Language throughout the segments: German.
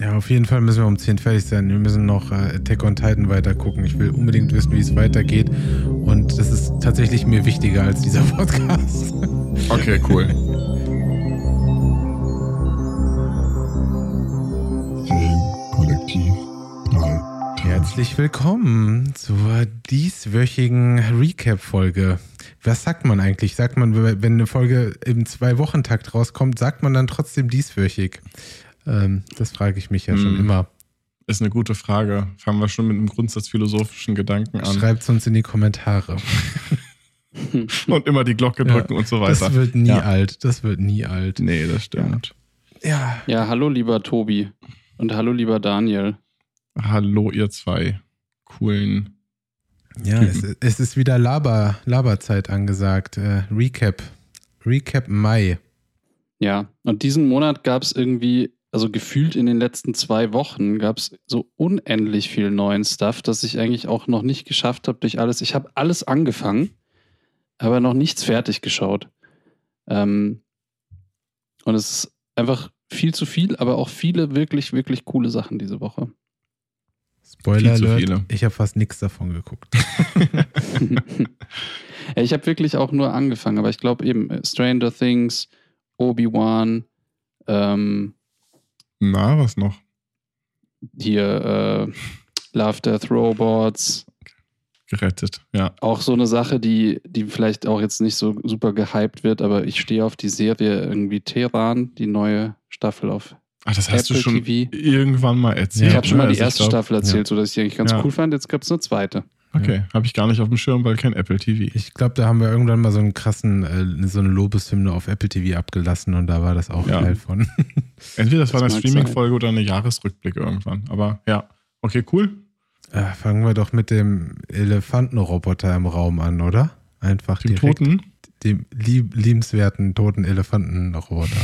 Ja, auf jeden Fall müssen wir um 10 fertig sein. Wir müssen noch äh, Attack on Titan weiter gucken. Ich will unbedingt wissen, wie es weitergeht. Und das ist tatsächlich mir wichtiger als dieser Podcast. Okay, cool. Kollektiv 3. Herzlich willkommen zur dieswöchigen Recap-Folge. Was sagt man eigentlich? Sagt man, wenn eine Folge im Zwei-Wochen-Takt rauskommt, sagt man dann trotzdem dieswöchig? Ähm, das frage ich mich ja schon Hm. immer. Ist eine gute Frage. Fangen wir schon mit einem grundsatzphilosophischen Gedanken an. Schreibt es uns in die Kommentare. Und immer die Glocke Ja, drücken und so weiter. Das wird nie Ja. alt. Das wird nie alt. Nee, das stimmt. Ja. Ja, hallo lieber Tobi und hallo lieber Daniel. Hallo, ihr zwei coolen. Ja, es, es ist wieder Laber, Laberzeit angesagt. Äh, Recap. Recap Mai. Ja, und diesen Monat gab es irgendwie, also gefühlt in den letzten zwei Wochen gab es so unendlich viel neuen Stuff, dass ich eigentlich auch noch nicht geschafft habe durch alles. Ich habe alles angefangen, aber noch nichts fertig geschaut. Ähm, und es ist einfach viel zu viel, aber auch viele wirklich, wirklich coole Sachen diese Woche. Spoiler Viel zu Alert, viele. ich habe fast nichts davon geguckt. ja, ich habe wirklich auch nur angefangen, aber ich glaube eben äh, Stranger Things, Obi-Wan, ähm, Na, was noch? hier äh, Love Death Robots. Gerettet. Ja. Auch so eine Sache, die, die vielleicht auch jetzt nicht so super gehypt wird, aber ich stehe auf die Serie irgendwie Teheran, die neue Staffel auf. Ach, das hast du Apple schon TV. irgendwann mal erzählt. ich habe schon ne? mal die Also erste glaub- Staffel erzählt, sodass ich die eigentlich ganz Ja. cool fand. Jetzt gab es eine zweite. Okay, habe ich gar nicht auf dem Schirm, weil kein Apple TV. Ich glaube, da haben wir irgendwann mal so einen krassen, äh, so eine Lobeshymne auf Apple TV abgelassen und da war das auch Ja. Teil von. Entweder das war Das eine mag Streaming-Folge oder eine Jahresrückblick irgendwann. Aber ja. Okay, cool. äh, fangen wir doch mit dem Elefantenroboter im Raum an, oder? Einfach Dem direkt. Toten. Dem lieb, liebenswerten toten Elefantenroboter.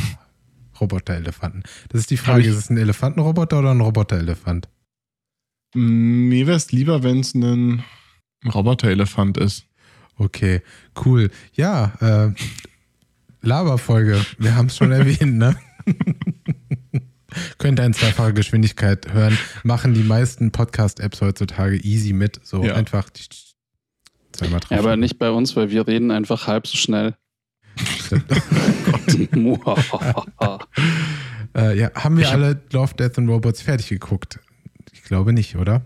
Roboter-Elefanten. Das ist die Frage, ist es ein Elefantenroboter oder ein Roboter-Elefant? Mm, Mir wäre es lieber, wenn es ein Roboter-Elefant ist. Okay, cool. Ja, äh, Laberfolge. Wir haben es schon erwähnt, ne? Könnt ihr in zweifacher Geschwindigkeit hören. Machen die meisten Podcast-Apps heutzutage easy mit. So Ja. einfach die- zweimal drauf. Ja, aber nicht bei uns, weil wir reden einfach halb so schnell. äh, ja, haben wir alle Love, Death and Robots fertig geguckt? Ich glaube nicht, oder?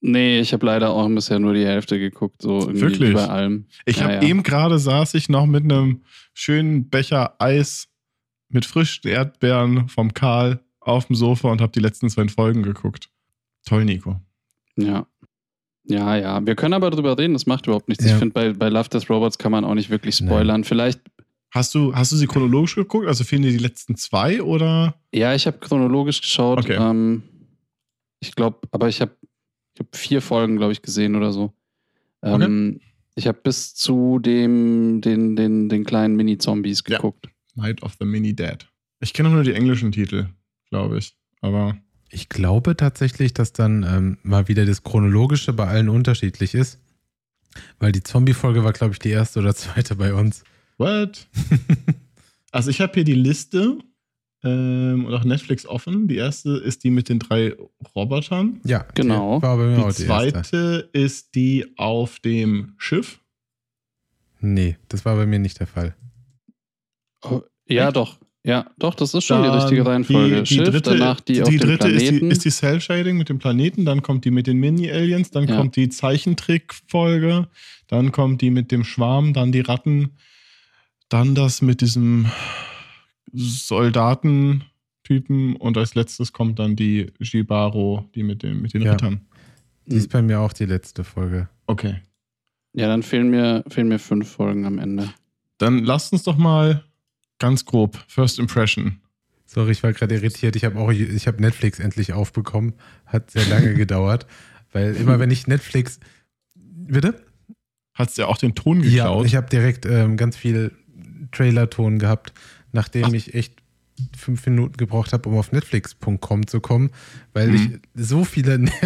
nee, ich habe leider auch bisher nur die Hälfte geguckt, so irgendwie Wirklich? bei allem. Ich Ja, habe ja. eben gerade saß ich noch mit einem schönen Becher Eis mit frischen Erdbeeren vom Karl auf dem Sofa und habe die letzten zwei Folgen geguckt. Toll, Nico. Ja. Ja, ja. Wir können aber drüber reden, das macht überhaupt nichts. Ja. Ich finde, bei, bei Love Death Robots kann man auch nicht wirklich spoilern. Vielleicht, Hast du, hast du sie chronologisch geguckt? Also fehlen dir die letzten zwei oder? ja, ich habe chronologisch geschaut. Okay. Ähm, ich glaube, aber ich habe ich hab vier Folgen, glaube ich, gesehen oder so. Ähm, Ich habe bis zu dem, den, den, den kleinen Mini-Zombies Ja. geguckt. Night of the Mini Dead. Ich kenne nur die englischen Titel, glaube ich. Aber Ich glaube tatsächlich, dass dann ähm, mal wieder das Chronologische bei allen unterschiedlich ist. Weil die Zombie-Folge war, glaube ich, die erste oder zweite bei uns. what? also ich habe hier die Liste ähm, und auch Netflix offen. Die erste ist die mit den drei Robotern. Ja, Genau. die War bei mir Die auch die zweite erste. ist die auf dem Schiff. Nee, das war bei mir nicht der Fall. Oh, ja, Echt? doch. Ja, doch, das ist schon die Dann richtige Reihenfolge. Die, die Schiff, dritte, danach die, die auf dem dritte ist die, Planeten. ist die Cell-Shading mit dem Planeten, dann kommt die mit den Mini-Aliens, dann Ja. kommt die Zeichentrick-Folge, dann kommt die mit dem Schwarm, dann die Ratten, dann das mit diesem Soldatentypen und als letztes kommt dann die Jibaro, die mit, dem, mit den Ja. Rittern. Die ist bei mir auch die letzte Folge. Okay. ja, dann fehlen mir, fehlen mir fünf Folgen am Ende. Dann lasst uns doch mal ganz grob First Impression. Sorry, ich war gerade irritiert. Ich habe auch, ich habe Netflix endlich aufbekommen. Hat sehr lange gedauert, weil immer wenn ich Netflix, bitte? Hat's ja auch den Ton Ja, geklaut? ich habe direkt ähm, ganz viel Trailerton gehabt, nachdem Ach. ich echt fünf Minuten gebraucht habe, um auf netflix.com zu kommen, weil Mhm. ich so viele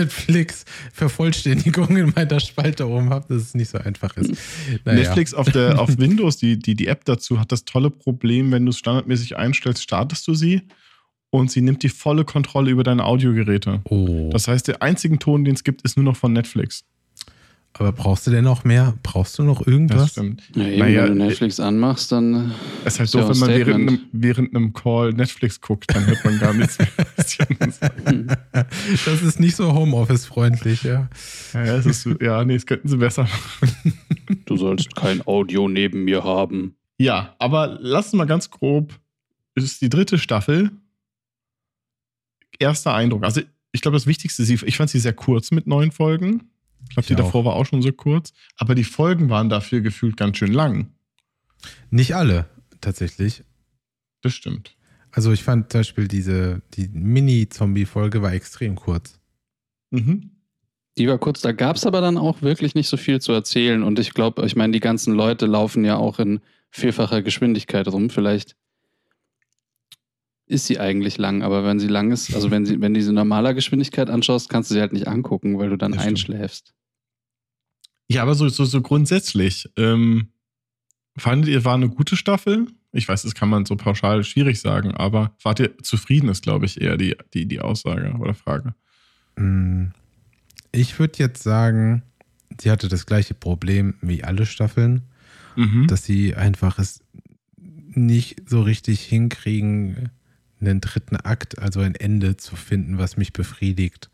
Netflix-Vervollständigungen in meiner Spalte oben habe, dass es nicht so einfach ist. Naja. Netflix auf, der, auf Windows, die, die, die App dazu, hat das tolle Problem, wenn du es standardmäßig einstellst, startest du sie und sie nimmt die volle Kontrolle über deine Audiogeräte. Oh. Das heißt, der einzige Ton, den es gibt, ist nur noch von Netflix. Aber brauchst du denn noch mehr? Brauchst du noch Das irgendwas? stimmt. Ja, eben, Naja, wenn du Netflix anmachst, dann. Es ist halt Ist ja auch wenn man während einem, während einem Call Netflix guckt, dann hört man gar nichts mehr. Das ist nicht so Homeoffice-freundlich, ja. ja, ja, es ist, ja, nee, das könnten sie besser machen. Du sollst kein Audio neben mir haben. Ja, aber lass uns mal ganz grob. Es ist die dritte Staffel. Erster Eindruck. Also, ich glaube, das Wichtigste, sie, ich fand sie sehr kurz mit neun Folgen. Ich glaube, die auch. davor war auch schon so kurz. Aber die Folgen waren dafür gefühlt ganz schön lang. Nicht alle, tatsächlich. Das stimmt. Also ich fand zum Beispiel diese, die Mini-Zombie-Folge war extrem kurz. Mhm. Die war kurz, da gab es aber dann auch wirklich nicht so viel zu erzählen. Und ich glaube, ich meine, die ganzen Leute laufen ja auch in vierfacher Geschwindigkeit rum. Vielleicht ist sie eigentlich lang, aber wenn sie lang ist, also wenn sie, wenn du diese normaler Geschwindigkeit anschaust, kannst du sie halt nicht angucken, weil du dann einschläfst. Ja, aber so, so, so grundsätzlich. Ähm, fandet ihr, war eine gute Staffel? Ich weiß, das kann man so pauschal schwierig sagen, aber wart ihr zufrieden, ist, glaube ich, eher die, die, die Aussage oder Frage. Mm, Ich würde jetzt sagen, sie hatte das gleiche Problem wie alle Staffeln, Mhm. dass sie einfach es nicht so richtig hinkriegen, einen dritten Akt, also ein Ende zu finden, was mich befriedigt.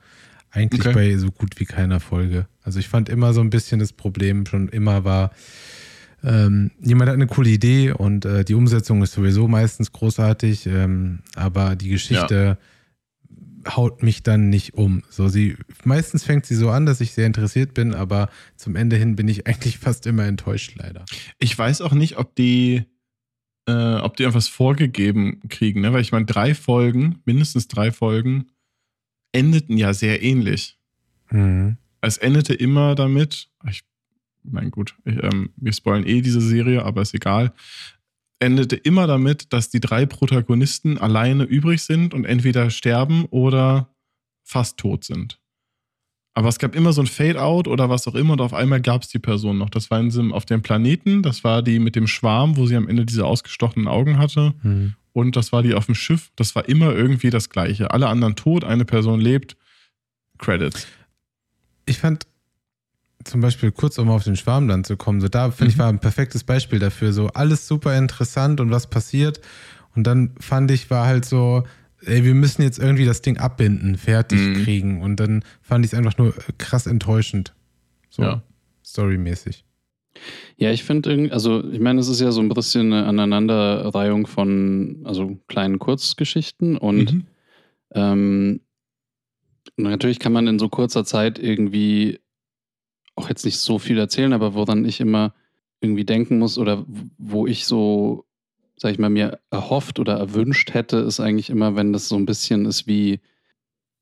Eigentlich Okay. bei so gut wie keiner Folge. Also ich fand immer so ein bisschen das Problem schon immer war, ähm, jemand hat eine coole Idee und äh, die Umsetzung ist sowieso meistens großartig, ähm, aber die Geschichte haut mich dann nicht um. So sie meistens fängt sie so an, dass ich sehr interessiert bin, aber zum Ende hin bin ich eigentlich fast immer enttäuscht leider. Ich weiß auch nicht, ob die, äh, ob die etwas vorgegeben kriegen, ne? weil ich meine, drei Folgen, mindestens drei Folgen, endeten ja sehr ähnlich. Mhm. Es endete immer damit, ich, mein gut, ich, ähm, wir spoilen eh diese Serie, aber ist egal, endete immer damit, dass die drei Protagonisten alleine übrig sind und entweder sterben oder fast tot sind. Aber es gab immer so ein Fade-out oder was auch immer und auf einmal gab es die Person noch. Das war in diesem, auf dem Planeten, das war die mit dem Schwarm, wo sie am Ende diese ausgestochenen Augen hatte Mhm. und das war die auf dem Schiff. Das war immer irgendwie das Gleiche. Alle anderen tot, eine Person lebt. Credits. Ich fand zum Beispiel, kurz um auf den Schwarm dann zu kommen, so da finde ich Mhm. war ein perfektes Beispiel dafür. So alles super interessant und was passiert. Und dann fand ich, war halt so, ey, wir müssen jetzt irgendwie das Ding abbinden, fertig Mhm. kriegen. Und dann fand ich es einfach nur krass enttäuschend. So Ja. storymäßig. Ja, ich finde irgendwie, also ich meine, es ist ja so ein bisschen eine Aneinanderreihung von also kleinen Kurzgeschichten und Mhm. ähm, natürlich kann man in so kurzer Zeit irgendwie auch jetzt nicht so viel erzählen, aber woran ich immer irgendwie denken muss oder wo ich so, sag ich mal, mir erhofft oder erwünscht hätte, ist eigentlich immer, wenn das so ein bisschen ist wie,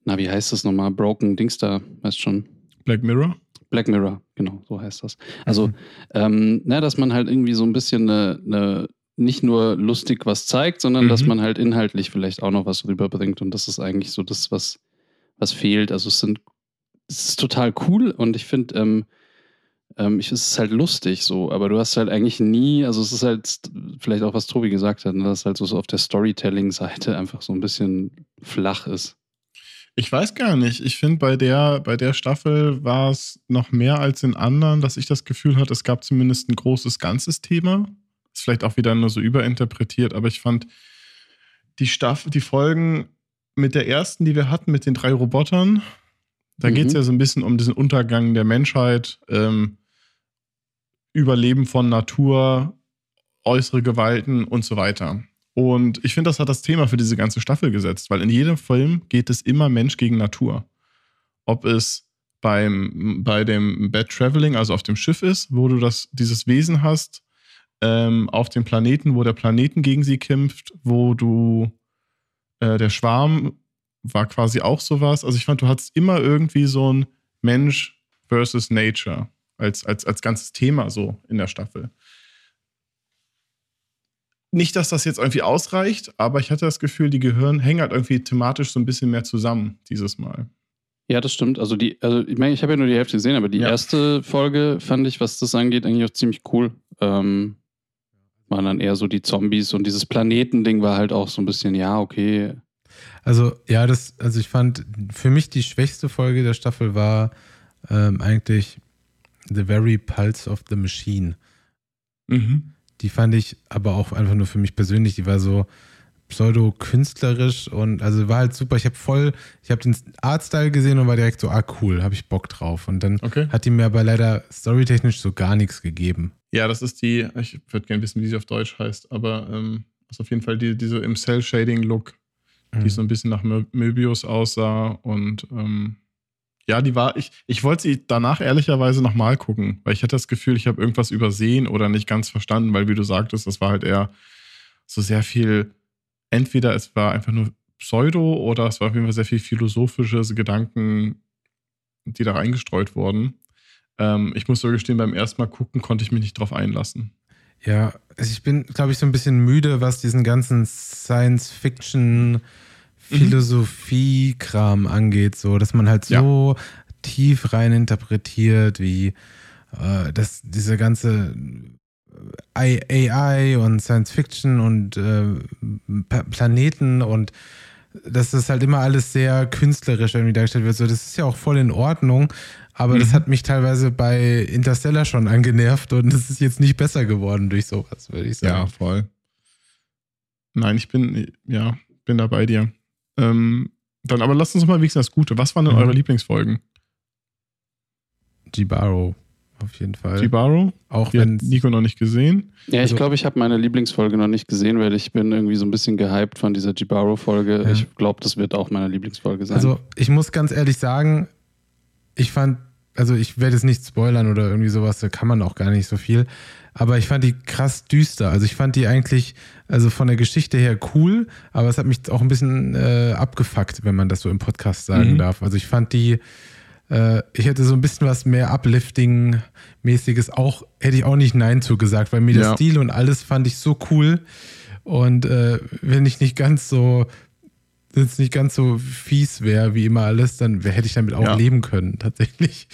na, wie heißt das nochmal? Broken Dings da, weißt schon. Black Mirror? Black Mirror, genau, so heißt das. Also, Mhm. ähm, na, dass man halt irgendwie so ein bisschen eine, eine nicht nur lustig was zeigt, sondern dass Mhm. man halt inhaltlich vielleicht auch noch was rüberbringt. Und das ist eigentlich so das, was, was fehlt. Also es sind, es ist total cool und ich finde, ähm, ähm, ich, es ist halt lustig so, aber du hast halt eigentlich nie, also es ist halt vielleicht auch, was Tobi gesagt hat, ne, dass halt so so auf der Storytelling-Seite einfach so ein bisschen flach ist. Ich weiß gar nicht. Ich finde, bei der, bei der Staffel war es noch mehr als in anderen, dass ich das Gefühl hatte, es gab zumindest ein großes ganzes Thema. Ist vielleicht auch wieder nur so überinterpretiert, aber ich fand die Staffel, die Folgen mit der ersten, die wir hatten, mit den drei Robotern, da Mhm. geht es ja so ein bisschen um diesen Untergang der Menschheit, ähm, Überleben von Natur, äußere Gewalten und so weiter. Und ich finde, das hat das Thema für diese ganze Staffel gesetzt, weil in jedem Film geht es immer Mensch gegen Natur. Ob es beim, bei dem Bad Traveling, also auf dem Schiff ist, wo du das, dieses Wesen hast, ähm, auf dem Planeten, wo der Planeten gegen sie kämpft, wo du äh, der Schwarm war quasi auch sowas. Also ich fand, du hattest immer irgendwie so ein Mensch versus Nature als, als, als ganzes Thema so in der Staffel. Nicht, dass das jetzt irgendwie ausreicht, aber ich hatte das Gefühl, die gehören, hängen halt irgendwie thematisch so ein bisschen mehr zusammen dieses Mal. Ja, das stimmt. Also die, also ich meine, ich habe ja nur die Hälfte gesehen, aber die Ja. erste Folge fand ich, was das angeht, eigentlich auch ziemlich cool. Ähm, waren dann eher so die Zombies und dieses Planetending war halt auch so ein bisschen, ja, okay. Also, ja, das, also ich fand, für mich die schwächste Folge der Staffel war ähm, eigentlich The Very Pulse of the Machine. Mhm. Die fand ich aber auch einfach nur für mich persönlich, die war so pseudo-künstlerisch und also war halt super. Ich habe voll, ich habe den Artstyle gesehen und war direkt so, ah cool, habe ich Bock drauf. Und dann Okay. hat die mir aber leider storytechnisch so gar nichts gegeben. Ja, das ist die, ich würde gerne wissen, wie sie auf Deutsch heißt, aber ähm, ist auf jeden Fall die, diese im Cell-Shading-Look, Mhm. die so ein bisschen nach Mö- Möbius aussah und ähm, ja, die war, ich, ich wollte sie danach ehrlicherweise nochmal gucken, weil ich hatte das Gefühl, ich habe irgendwas übersehen oder nicht ganz verstanden, weil wie du sagtest, das war halt eher so sehr viel, entweder es war einfach nur Pseudo oder es war auf jeden Fall sehr viel philosophische Gedanken, die da reingestreut wurden. Ähm, ich muss so gestehen, beim ersten Mal gucken konnte ich mich nicht drauf einlassen. Ja, also ich bin, glaube ich, so ein bisschen müde, was diesen ganzen Science-Fiction, Philosophie-Kram angeht, so, dass man halt so tief rein interpretiert, wie äh, das, diese ganze I- AI und Science-Fiction und äh, Planeten und dass das halt immer alles sehr künstlerisch irgendwie dargestellt wird. So, das ist ja auch voll in Ordnung, aber das Mhm. hat mich teilweise bei Interstellar schon angenervt und es ist jetzt nicht besser geworden durch sowas, würde ich Ja, sagen. voll. Nein, ich bin, ja, bin da bei dir. Ähm, dann aber lasst uns mal wenigstens das Gute. Was waren denn Mhm. eure Lieblingsfolgen? Jibaro, auf jeden Fall. Jibaro? auch wenn Nico noch nicht gesehen. Ja, ich Also- glaube, ich habe meine Lieblingsfolge noch nicht gesehen, weil ich bin irgendwie so ein bisschen gehypt von dieser Jibaro-Folge. Ja. Ich glaube, das wird auch meine Lieblingsfolge sein. Also, ich muss ganz ehrlich sagen, ich fand, also ich werde es nicht spoilern oder irgendwie sowas, da kann man auch gar nicht so viel. Aber ich fand die krass düster. Also ich fand die eigentlich, also von der Geschichte her cool, aber es hat mich auch ein bisschen äh, abgefuckt, wenn man das so im Podcast sagen Mhm. darf. Also ich fand die, äh, ich hätte so ein bisschen was mehr Uplifting-mäßiges auch, hätte ich auch nicht Nein zugesagt, weil mir der Ja. Stil und alles fand ich so cool. Und äh, wenn ich nicht ganz so wenn es nicht ganz so fies wäre wie immer alles, dann hätte ich damit auch Ja. leben können, tatsächlich.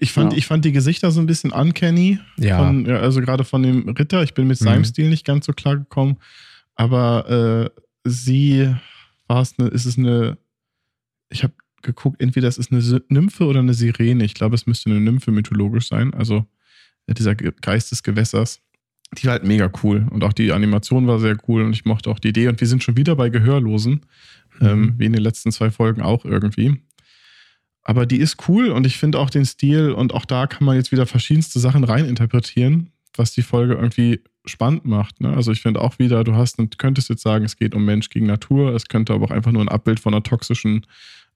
Ich, fand, Ja. ich fand die Gesichter so ein bisschen uncanny. Ja. Von, ja also gerade von dem Ritter. Ich bin mit seinem Mhm. Stil nicht ganz so klar gekommen. Aber äh, sie war es eine, ist es eine, ich habe geguckt, entweder es ist eine Nymphe oder eine Sirene. Ich glaube, es müsste eine Nymphe mythologisch sein. Also äh, dieser Ge- Geist des Gewässers. Die war halt mega cool. Und auch die Animation war sehr cool und ich mochte auch die Idee. Und wir sind schon wieder bei Gehörlosen. Ähm, Mhm. wie in den letzten zwei Folgen auch irgendwie. Aber die ist cool und ich finde auch den Stil und auch da kann man jetzt wieder verschiedenste Sachen reininterpretieren, was die Folge irgendwie spannend macht. Ne? Also ich finde auch wieder, du hast, könntest jetzt sagen, es geht um Mensch gegen Natur, es könnte aber auch einfach nur ein Abbild von einer toxischen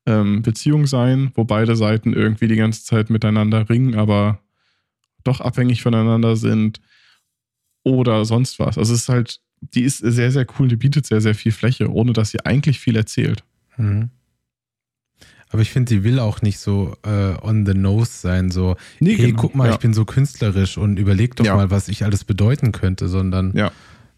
ähm, Beziehung sein, wo beide Seiten irgendwie die ganze Zeit miteinander ringen, aber doch abhängig voneinander sind oder sonst was. Also es ist halt, die ist sehr, sehr cool, die bietet sehr, sehr viel Fläche, ohne dass sie eigentlich viel erzählt. Mhm. Aber ich finde, sie will auch nicht so äh, on the nose sein, so, Nee, hey, genau. guck mal, Ja. ich bin so künstlerisch und überleg doch Ja. mal, was ich alles bedeuten könnte, sondern Ja.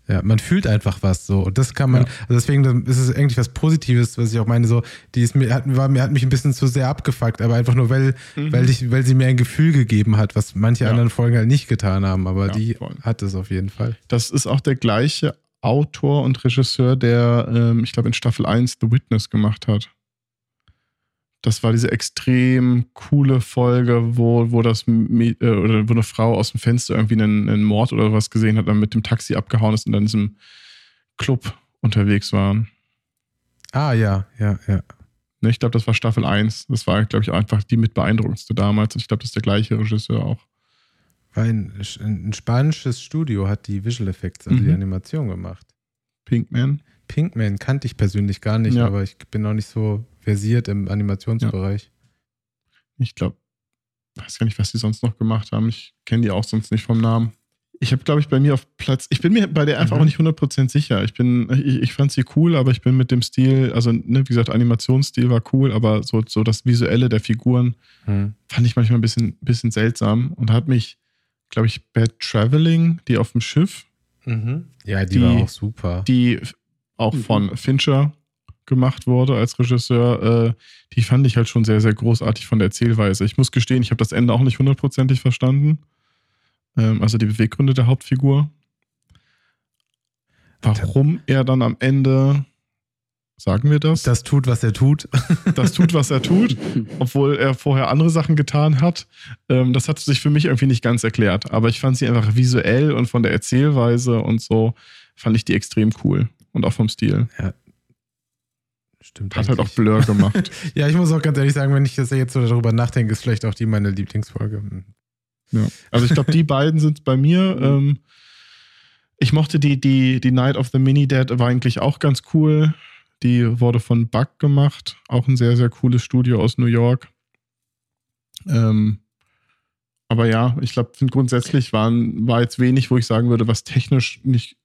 ja, man fühlt einfach was so. Und das kann man, also deswegen ist es eigentlich was Positives, was ich auch meine, so, die ist mir, hat, war, mir hat mich ein bisschen zu sehr abgefuckt, aber einfach nur, weil, Mhm. weil, ich, weil sie mir ein Gefühl gegeben hat, was manche anderen Folgen halt nicht getan haben, aber die voll. hat es auf jeden Fall. Das ist auch der gleiche Autor und Regisseur, der, ähm, ich glaube, in Staffel 1 The Witness gemacht hat. Das war diese extrem coole Folge, wo, wo das äh, oder wo eine Frau aus dem Fenster irgendwie einen, einen Mord oder was gesehen hat, dann mit dem Taxi abgehauen ist und dann in diesem Club unterwegs waren. Ah, ja, ja, ja. Ne, ich glaube, das war Staffel 1. Das war, glaube ich, einfach die mit beeindruckendste damals. Und ich glaube, das ist der gleiche Regisseur auch. Weil ein, ein spanisches Studio hat die Visual Effects, also die Mhm. Animation gemacht. Pinkman. Pinkman kannte ich persönlich gar nicht, Ja. aber ich bin noch nicht so versiert im Animationsbereich. Ich glaube, weiß gar nicht, was die sonst noch gemacht haben. Ich kenne die auch sonst nicht vom Namen. Ich habe, glaube ich, bei mir auf Platz, ich bin mir bei der einfach Mhm. auch nicht 100% sicher. Ich bin, ich, ich fand sie cool, aber ich bin mit dem Stil, also, ne, wie gesagt, Animationsstil war cool, aber so, so das Visuelle der Figuren Hm. fand ich manchmal ein bisschen, bisschen seltsam und hat mich, glaube ich, Bad Traveling, die auf dem Schiff, Mhm. Ja, die, Die- war auch super. die auch Mhm. von Fincher gemacht wurde als Regisseur, äh, die fand ich halt schon sehr, sehr großartig von der Erzählweise. Ich muss gestehen, ich habe das Ende auch nicht hundertprozentig verstanden. Ähm, also die Beweggründe der Hauptfigur. Warum er dann am Ende Sagen wir das? Das tut, was er tut. Das tut, was er tut, obwohl er vorher andere Sachen getan hat. Ähm, das hat sich für mich irgendwie nicht ganz erklärt. Aber ich fand sie einfach visuell und von der Erzählweise und so fand ich die extrem cool. Und auch vom Stil. Stimmt. Hat halt auch. Blur gemacht. Ja, ich muss auch ganz ehrlich sagen, wenn ich das jetzt so darüber nachdenke, ist vielleicht auch die meine Lieblingsfolge. Hm. Ja. Also ich glaube, die beiden sind bei mir. Ähm, ich mochte die, die, die Night of the Mini Dead war eigentlich auch ganz cool. Die wurde von Bug gemacht. Auch ein sehr, sehr cooles Studio aus New York. Ähm, aber ja, ich glaube, grundsätzlich waren, war jetzt wenig, wo ich sagen würde, was technisch nicht,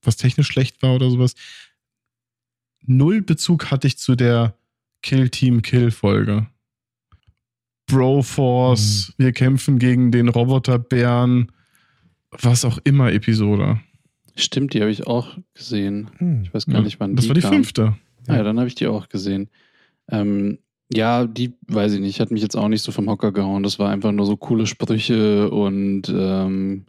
was technisch schlecht war oder sowas. Null Bezug hatte ich zu der Kill Team Kill Folge. Broforce, wir kämpfen gegen den Roboterbären, was auch immer Episode. Stimmt, die habe ich auch gesehen. Hm. Ich weiß gar nicht, wann Das die war die kam. fünfte. Ah, ja, dann habe ich die auch gesehen. Ähm, ja, die, weiß ich nicht, hat mich jetzt auch nicht so vom Hocker gehauen. Das war einfach nur so coole Sprüche und ähm,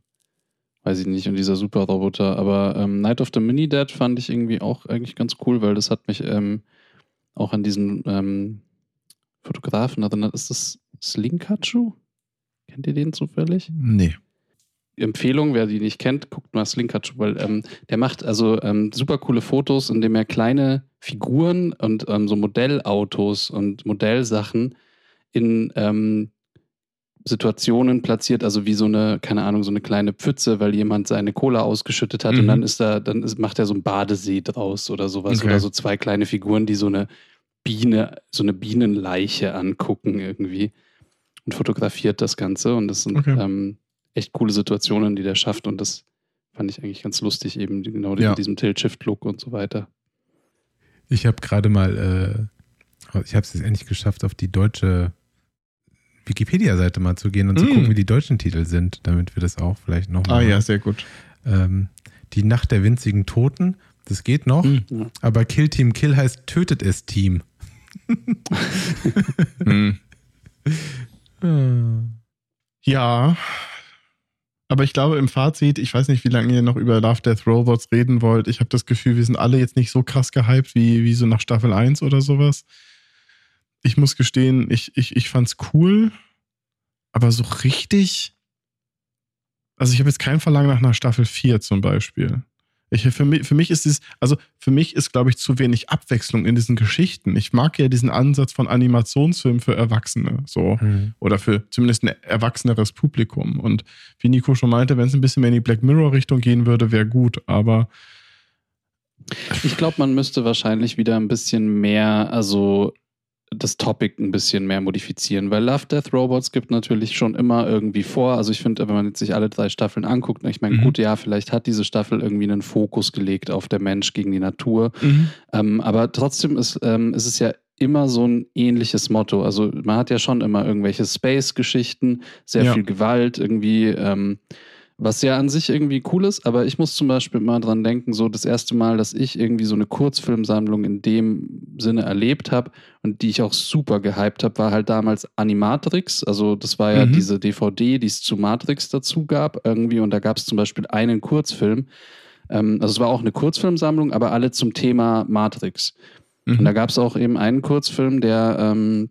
weiß ich nicht, und dieser Superroboter. Aber ähm, Night of the Mini Dead fand ich irgendwie auch eigentlich ganz cool, weil das hat mich ähm, auch an diesen ähm, Fotografen erinnert. Ist das Slinkachu? Kennt ihr den zufällig? Nee. Empfehlung, wer die nicht kennt, guckt mal Slinkachu, weil ähm, der macht also ähm, super coole Fotos, indem er kleine Figuren und ähm, so Modellautos und Modellsachen in ähm, Situationen platziert, also wie so eine, keine Ahnung, so eine kleine Pfütze, weil jemand seine Cola ausgeschüttet hat und Mhm. dann ist da, dann ist, macht er so einen Badesee draus oder sowas Okay. oder so zwei kleine Figuren, die so eine Biene, so eine Bienenleiche angucken irgendwie und fotografiert das Ganze und das sind Okay. ähm, echt coole Situationen, die der schafft und das fand ich eigentlich ganz lustig, eben genau Ja. mit diesem Tilt-Shift-Look und so weiter. Ich habe gerade mal, äh, ich habe es jetzt endlich geschafft, auf die deutsche Wikipedia-Seite mal zu gehen und zu Mm. gucken, wie die deutschen Titel sind, damit wir das auch vielleicht Ah nochmal. ja, sehr gut. Ähm, die Nacht der winzigen Toten, das geht noch. Ja. aber Kill Team Kill heißt Tötet es Team. Hm. Ja. Aber ich glaube im Fazit, ich weiß nicht, wie lange ihr noch über Love Death Robots reden wollt. Ich habe das Gefühl, wir sind alle jetzt nicht so krass gehypt wie, wie so nach Staffel 1 oder sowas. Ich muss gestehen, ich, ich, ich fand's cool, aber so richtig. Also ich habe jetzt kein Verlangen nach einer Staffel 4 zum Beispiel. Ich, für, mich, für mich ist es, also für mich ist, glaube ich, zu wenig Abwechslung in diesen Geschichten. Ich mag ja diesen Ansatz von Animationsfilmen für Erwachsene. So Hm. oder für zumindest ein erwachseneres Publikum. Und wie Nico schon meinte, wenn es ein bisschen mehr in die Black Mirror-Richtung gehen würde, wäre gut. Aber Ich glaube, man müsste wahrscheinlich wieder ein bisschen mehr, also das Topic ein bisschen mehr modifizieren, weil Love Death Robots gibt natürlich schon immer irgendwie vor. Also ich finde, wenn man jetzt sich alle drei Staffeln anguckt, ich meine, Mhm. gut, ja, vielleicht hat diese Staffel irgendwie einen Fokus gelegt auf der Mensch gegen die Natur. Ähm, aber trotzdem ist, ähm, ist es ja immer so ein ähnliches Motto. Also man hat ja schon immer irgendwelche Space-Geschichten, sehr Ja. viel Gewalt irgendwie, ähm, was ja an sich irgendwie cool ist. Aber ich muss zum Beispiel mal dran denken, so das erste Mal, dass ich irgendwie so eine Kurzfilmsammlung in dem Sinne erlebt habe und die ich auch super gehypt habe, war halt damals Animatrix. Also das war ja Mhm. diese DVD, die es zu Matrix dazu gab irgendwie. Und da gab es zum Beispiel einen Kurzfilm, ähm, also es war auch eine Kurzfilmsammlung, aber alle zum Thema Matrix. Und da Mhm. gab es auch eben einen Kurzfilm, der, ähm,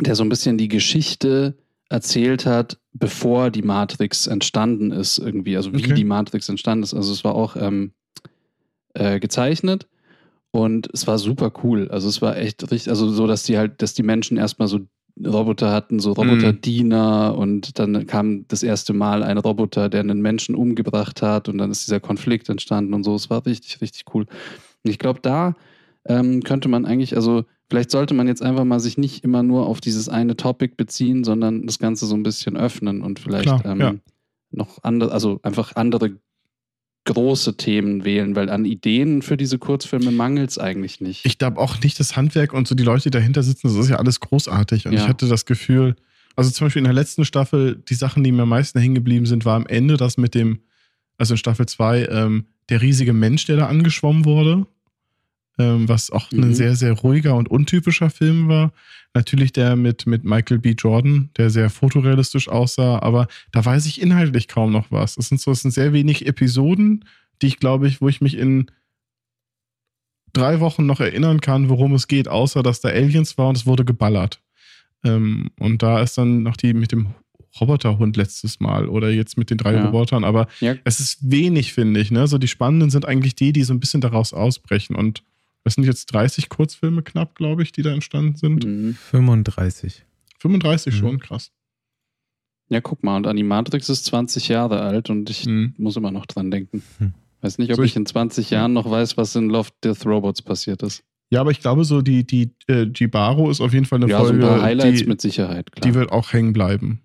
der so ein bisschen die Geschichte erzählt hat, bevor die Matrix entstanden ist, irgendwie. Also wie Okay. die Matrix entstanden ist. Also es war auch ähm, äh, gezeichnet und es war super cool. Also es war echt richtig, also so, dass die halt, dass die Menschen erstmal so Roboter hatten, so Roboterdiener und dann kam das erste Mal ein Roboter, der einen Menschen umgebracht hat und dann ist dieser Konflikt entstanden und so. Es war richtig, richtig cool. Und ich glaube, da ähm, könnte man eigentlich, also vielleicht sollte man jetzt einfach mal sich nicht immer nur auf dieses eine Topic beziehen, sondern das Ganze so ein bisschen öffnen und vielleicht Klar, ähm, ja. noch andere, also einfach andere große Themen wählen, weil an Ideen für diese Kurzfilme mangelt es eigentlich nicht. ich glaube auch nicht das Handwerk und so die Leute, die dahinter sitzen, das ist ja alles großartig. Und Ja. ich hatte das Gefühl, also zum Beispiel in der letzten Staffel, die Sachen, die mir am meisten hängen geblieben sind, war am Ende das mit dem, also in Staffel 2, ähm, der riesige Mensch, der da angeschwommen wurde. Ähm, was auch Mhm. ein sehr, sehr ruhiger und untypischer Film war. Natürlich der mit, mit Michael B. Jordan, der sehr fotorealistisch aussah, aber da weiß ich inhaltlich kaum noch was. Es sind so, es sind sehr wenig Episoden, die ich glaube ich, wo ich mich in drei Wochen noch erinnern kann, worum es geht, außer dass da Aliens war und es wurde geballert. Ähm, und da ist dann noch die mit dem Roboterhund letztes Mal oder jetzt mit den drei Ja. Robotern, aber Ja. es ist wenig, finde ich. Ne? So die spannenden sind eigentlich die, die so ein bisschen daraus ausbrechen. Und das sind jetzt 30 Kurzfilme knapp, glaube ich, die da entstanden sind. Mhm. 35. 35 Mhm. schon, krass. Ja, guck mal, und Animatrix ist 20 Jahre alt und ich Mhm. muss immer noch dran denken. Hm. Weiß nicht, ob So, ich ich- in 20 Jahren noch weiß, was in Love Death Robots passiert ist. Ja, aber ich glaube, so die, die äh, Jibaro ist auf jeden Fall eine ja, so ein Folge, paar Highlights die, mit Sicherheit, klar. die wird auch hängen bleiben.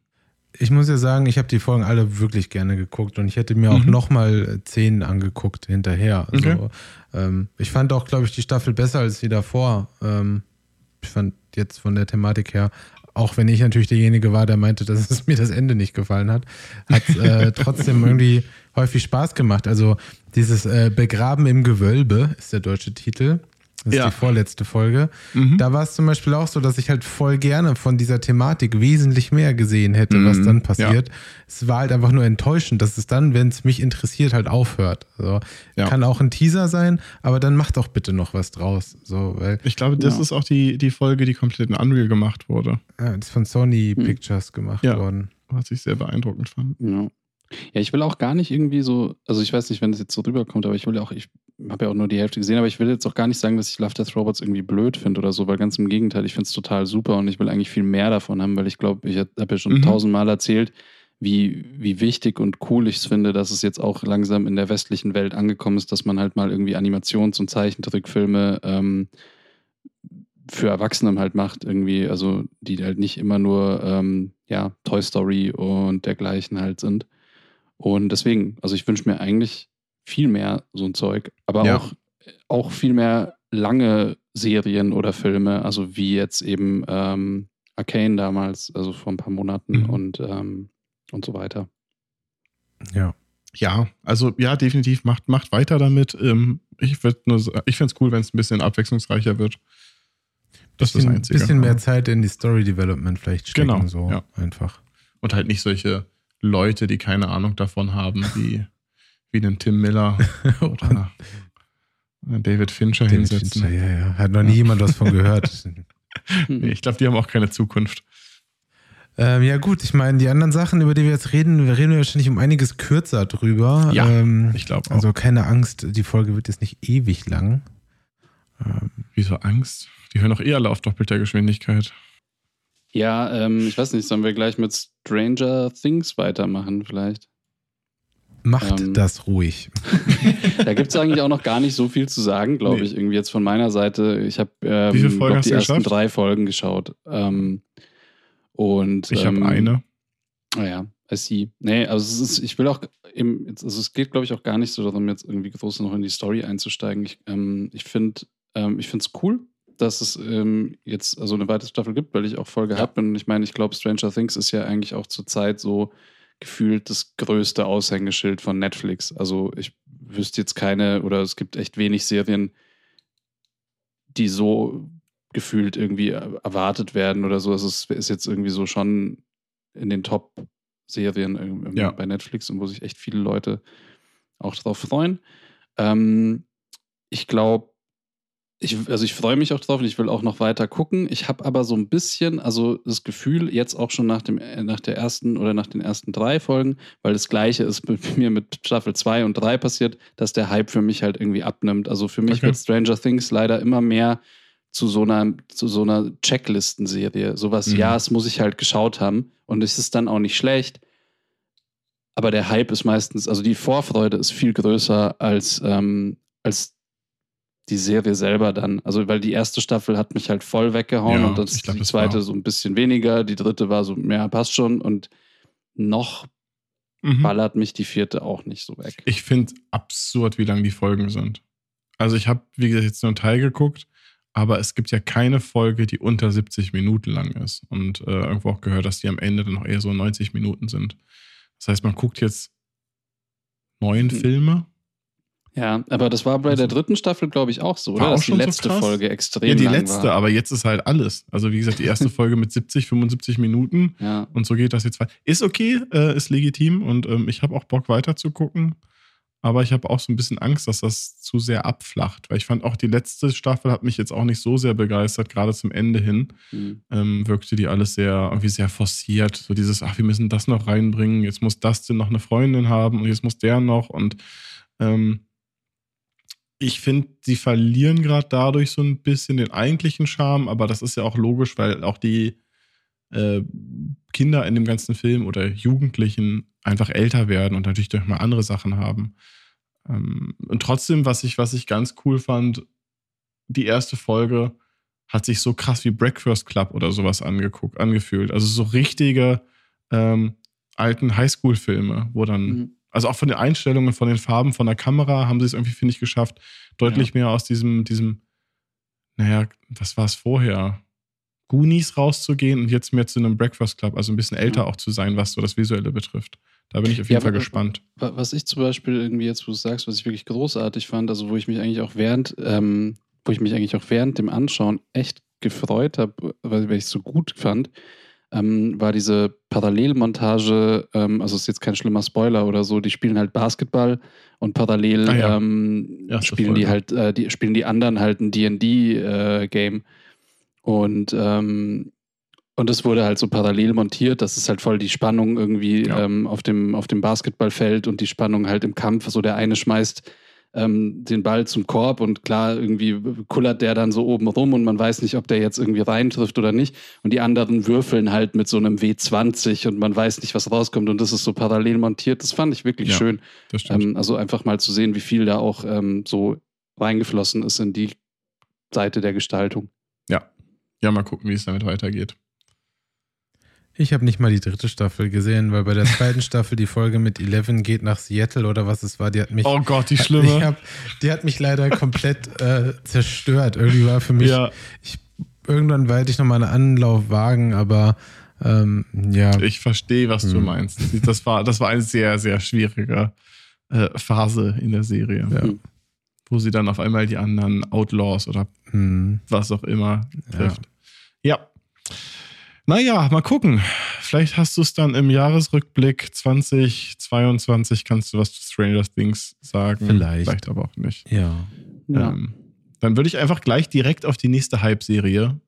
Ich muss ja sagen, ich habe die Folgen alle wirklich gerne geguckt und ich hätte mir auch Mhm. nochmal zehn angeguckt hinterher. Also, Okay. ähm, ich fand auch, glaube ich, die Staffel besser als die davor. Ähm, ich fand jetzt von der Thematik her, auch wenn ich natürlich derjenige war, der meinte, dass es mir das Ende nicht gefallen hat, hat äh, trotzdem irgendwie häufig Spaß gemacht. Also dieses äh, Begraben im Gewölbe ist der deutsche Titel. Das ist Ja. die vorletzte Folge. Mhm. Da war es zum Beispiel auch so, dass ich halt voll gerne von dieser Thematik wesentlich mehr gesehen hätte, Mhm, was dann passiert. Es war halt einfach nur enttäuschend, dass es dann, wenn es mich interessiert, halt aufhört. Also, Ja. Kann auch ein Teaser sein, aber dann macht doch bitte noch was draus. So, weil Ich glaube, das Ja. ist auch die, die Folge, die komplett in Unreal gemacht wurde, ja, das ist von Sony Hm. Pictures gemacht Ja. worden. was ich sehr beeindruckend fand. Ja. Ja, ich will auch gar nicht irgendwie so, also ich weiß nicht, wenn das jetzt so rüberkommt, aber ich will ja auch, ich habe ja auch nur die Hälfte gesehen, aber ich will jetzt auch gar nicht sagen, dass ich Love Death Robots irgendwie blöd finde oder so, weil ganz im Gegenteil, ich finde es total super und ich will eigentlich viel mehr davon haben, weil ich glaube, ich habe ja schon Mhm. tausendmal erzählt, wie, wie wichtig und cool ich es finde, dass es jetzt auch langsam in der westlichen Welt angekommen ist, dass man halt mal irgendwie Animations- und Zeichentrickfilme ähm, für Erwachsene halt macht, irgendwie, also die halt nicht immer nur ähm, ja, Toy Story und dergleichen halt sind. Und deswegen, also ich wünsche mir eigentlich viel mehr so ein Zeug, aber Ja. auch, auch viel mehr lange Serien oder Filme, also wie jetzt eben ähm, Arcane damals, also vor ein paar Monaten Mhm. und, ähm, und so weiter. Ja. Ja, also ja, definitiv macht, macht weiter damit. Ähm, ich nur, ich fände es cool, wenn es ein bisschen abwechslungsreicher wird. Das ist das Bisschen, Einzige. bisschen mehr Zeit in die Story Development vielleicht stecken, Genau, so ja. einfach. Und halt nicht solche Leute, die keine Ahnung davon haben, wie, wie den Tim Miller oder David Fincher David hinsetzen. Fincher, ja, ja. Hat noch nie jemand was von gehört. Nee, ich glaube, die haben auch keine Zukunft. Ähm, ja, gut, ich meine, die anderen Sachen, über die wir jetzt reden, wir reden wahrscheinlich um einiges kürzer drüber. Ja, ähm, Ich glaube auch. Also keine Angst, die Folge wird jetzt nicht ewig lang. Ähm, Wieso Angst? Die hören auch eh alle auf doppelter Geschwindigkeit. Ja, ähm, ich weiß nicht, sollen wir gleich mit Stranger Things weitermachen vielleicht? macht Ähm, das ruhig. Da gibt es eigentlich auch noch gar nicht so viel zu sagen, glaube Nee. ich, irgendwie jetzt von meiner Seite. Ich habe ähm, Wie viele Folgen hast die ersten geschafft? drei Folgen geschaut. Ähm, und Ich habe ähm, eine. Naja, I see. Nee, also es ist, ich will auch eben, also es geht, glaube ich, auch gar nicht so darum, jetzt irgendwie groß noch in die Story einzusteigen. Ich, ähm, ich finde ähm, ich finde es cool, dass es ähm, jetzt also eine weitere Staffel gibt, weil ich auch voll gehypt bin. Und ich meine, ich glaube, Stranger Things ist ja eigentlich auch zur Zeit so gefühlt das größte Aushängeschild von Netflix. Also ich wüsste jetzt keine, oder es gibt echt wenig Serien, die so gefühlt irgendwie erwartet werden oder so. Also es ist jetzt irgendwie so schon in den Top-Serien Ja. bei Netflix und wo sich echt viele Leute auch drauf freuen. Ähm, ich glaube, ich, also ich freue mich auch drauf und ich will auch noch weiter gucken. Ich habe aber so ein bisschen, also das Gefühl, jetzt auch schon nach, dem, äh, nach der ersten oder nach den ersten drei Folgen, weil das Gleiche ist bei mir mit Staffel 2 und 3 passiert, dass der Hype für mich halt irgendwie abnimmt. Also für mich Okay. wird Stranger Things leider immer mehr zu so einer, zu so einer Checklistenserie. Sowas, Mhm. ja, es muss ich halt geschaut haben und es ist dann auch nicht schlecht. Aber der Hype ist meistens, also die Vorfreude ist viel größer als, ähm, als die Serie selber dann. Also, weil die erste Staffel hat mich halt voll weggehauen Ja, und das, glaub, die das zweite war- so ein bisschen weniger, die dritte war so, ja, passt schon und noch Mhm. ballert mich die vierte auch nicht so weg. Ich finde absurd, wie lang die Folgen sind. Also ich habe, wie gesagt, jetzt nur einen Teil geguckt, aber es gibt ja keine Folge, die unter 70 Minuten lang ist. Und äh, irgendwo auch gehört, dass die am Ende dann noch eher so 90 Minuten sind. Das heißt, man guckt jetzt neun Mhm. Filme. Ja, aber das war bei der dritten Staffel, glaube ich, auch so, Also War oder? auch Dass die so letzte krass? Folge extrem Ja, die letzte, war. aber jetzt ist halt alles. Also wie gesagt, die erste Folge mit 70, 75 Minuten. Ja. Und so geht das jetzt weiter. Ist okay, äh, ist legitim und ähm, ich habe auch Bock weiter zu gucken. aber ich habe auch so ein bisschen Angst, dass das zu sehr abflacht, weil ich fand auch die letzte Staffel hat mich jetzt auch nicht so sehr begeistert, gerade zum Ende hin Mhm. ähm, wirkte die alles sehr, irgendwie sehr forciert. So dieses, ach, wir müssen das noch reinbringen, jetzt muss Dustin noch eine Freundin haben und jetzt muss der noch. Und ähm, ich finde, sie verlieren gerade dadurch so ein bisschen den eigentlichen Charme, aber das ist ja auch logisch, weil auch die äh, Kinder in dem ganzen Film oder Jugendlichen einfach älter werden und natürlich doch mal andere Sachen haben. Ähm, und trotzdem, was ich, was ich ganz cool fand, die erste Folge hat sich so krass wie Breakfast Club oder sowas angeguckt, angefühlt. Also so richtige ähm, alten Highschool-Filme, wo dann, Mhm. Also auch von den Einstellungen, von den Farben, von der Kamera haben sie es irgendwie, finde ich, geschafft, deutlich mehr aus diesem, diesem, naja, was war es vorher? Goonies rauszugehen und jetzt mehr zu einem Breakfast Club, also ein bisschen älter Ja. auch zu sein, was so das Visuelle betrifft. Da bin ich auf jeden Ja, Fall gespannt. Wa- Was ich zum Beispiel irgendwie jetzt, wo du sagst, was ich wirklich großartig fand, also wo ich mich eigentlich auch während, ähm, wo ich mich eigentlich auch während dem Anschauen echt gefreut habe, weil, weil ich es so gut fand, ähm, war diese Parallelmontage, ähm, also ist jetzt kein schlimmer Spoiler oder so, die spielen halt Basketball und parallel Ah ja. ähm, Erste spielen die halt, äh, die spielen die anderen halt ein D&D-Game und ähm, und das wurde halt so parallel montiert, dass es halt voll die Spannung irgendwie Ja. ähm, auf, dem, auf dem Basketballfeld und die Spannung halt im Kampf. So der eine schmeißt ähm, den Ball zum Korb und klar, irgendwie kullert der dann so oben rum und man weiß nicht, ob der jetzt irgendwie reintrifft oder nicht. Und die anderen würfeln halt mit so einem W20 und man weiß nicht, was rauskommt. Und das ist so parallel montiert. Das fand ich wirklich Ja. schön. Ähm, also einfach mal zu sehen, wie viel da auch ähm, so reingeflossen ist in die Seite der Gestaltung. ja, mal gucken, wie es damit weitergeht. Ich habe nicht mal die dritte Staffel gesehen, weil bei der zweiten Staffel die Folge mit Eleven geht nach Seattle oder was es war, die hat mich. Oh Gott, die schlimme. hab, die hat mich leider komplett äh, zerstört. Irgendwie war für mich, Ja, ich, irgendwann werde ich nochmal einen Anlauf wagen, aber ähm, ja. ich verstehe, was du Hm. meinst. Das war, das war eine sehr, sehr schwierige äh, Phase in der Serie, Ja. Wo sie dann auf einmal die anderen Outlaws oder Hm. was auch immer trifft. Ja. Naja, mal gucken. Vielleicht hast du es dann im Jahresrückblick 2022, kannst du was zu Stranger Things sagen. Vielleicht. Vielleicht aber auch nicht. Ja. Ja. Ähm, dann würde ich einfach gleich direkt auf die nächste Hype-Serie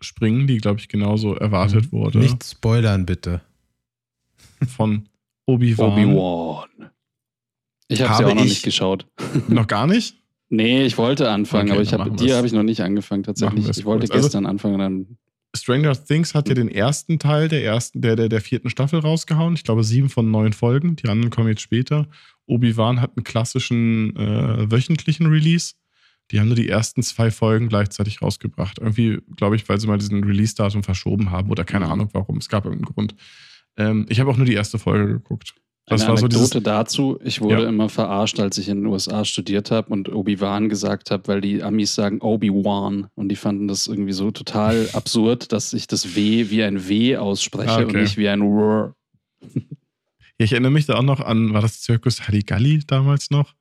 springen, die, glaube ich, genauso erwartet wurde. Nicht spoilern, bitte. Von Obi-Wan. Obi-Wan. Ich habe sie auch noch ich- nicht geschaut. Noch gar nicht? Nee, ich wollte anfangen, Okay, aber ich hab, dir habe ich noch nicht angefangen tatsächlich. Ich wollte kurz. Also- gestern anfangen, dann Stranger Things hat ja den ersten Teil der ersten, der, der, der vierten Staffel rausgehauen. Ich glaube, sieben von neun Folgen. Die anderen kommen jetzt später. Obi-Wan hat einen klassischen äh, wöchentlichen Release. Die haben nur die ersten zwei Folgen gleichzeitig rausgebracht. Irgendwie, glaube ich, weil sie mal diesen Release-Datum verschoben haben oder keine Mhm. Ahnung warum. Es gab irgendeinen Grund. Ähm, ich habe auch nur die erste Folge geguckt. Das eine war so Anekdote dieses. dazu. Ich wurde Ja. immer verarscht, als ich in den USA studiert habe und Obi-Wan gesagt habe, weil die Amis sagen Obi-Wan und die fanden das irgendwie so total absurd, dass ich das W wie ein W ausspreche Ah, und okay. nicht wie ein R. Ja, ich erinnere mich da auch noch an, war das Zirkus Halligalli damals noch?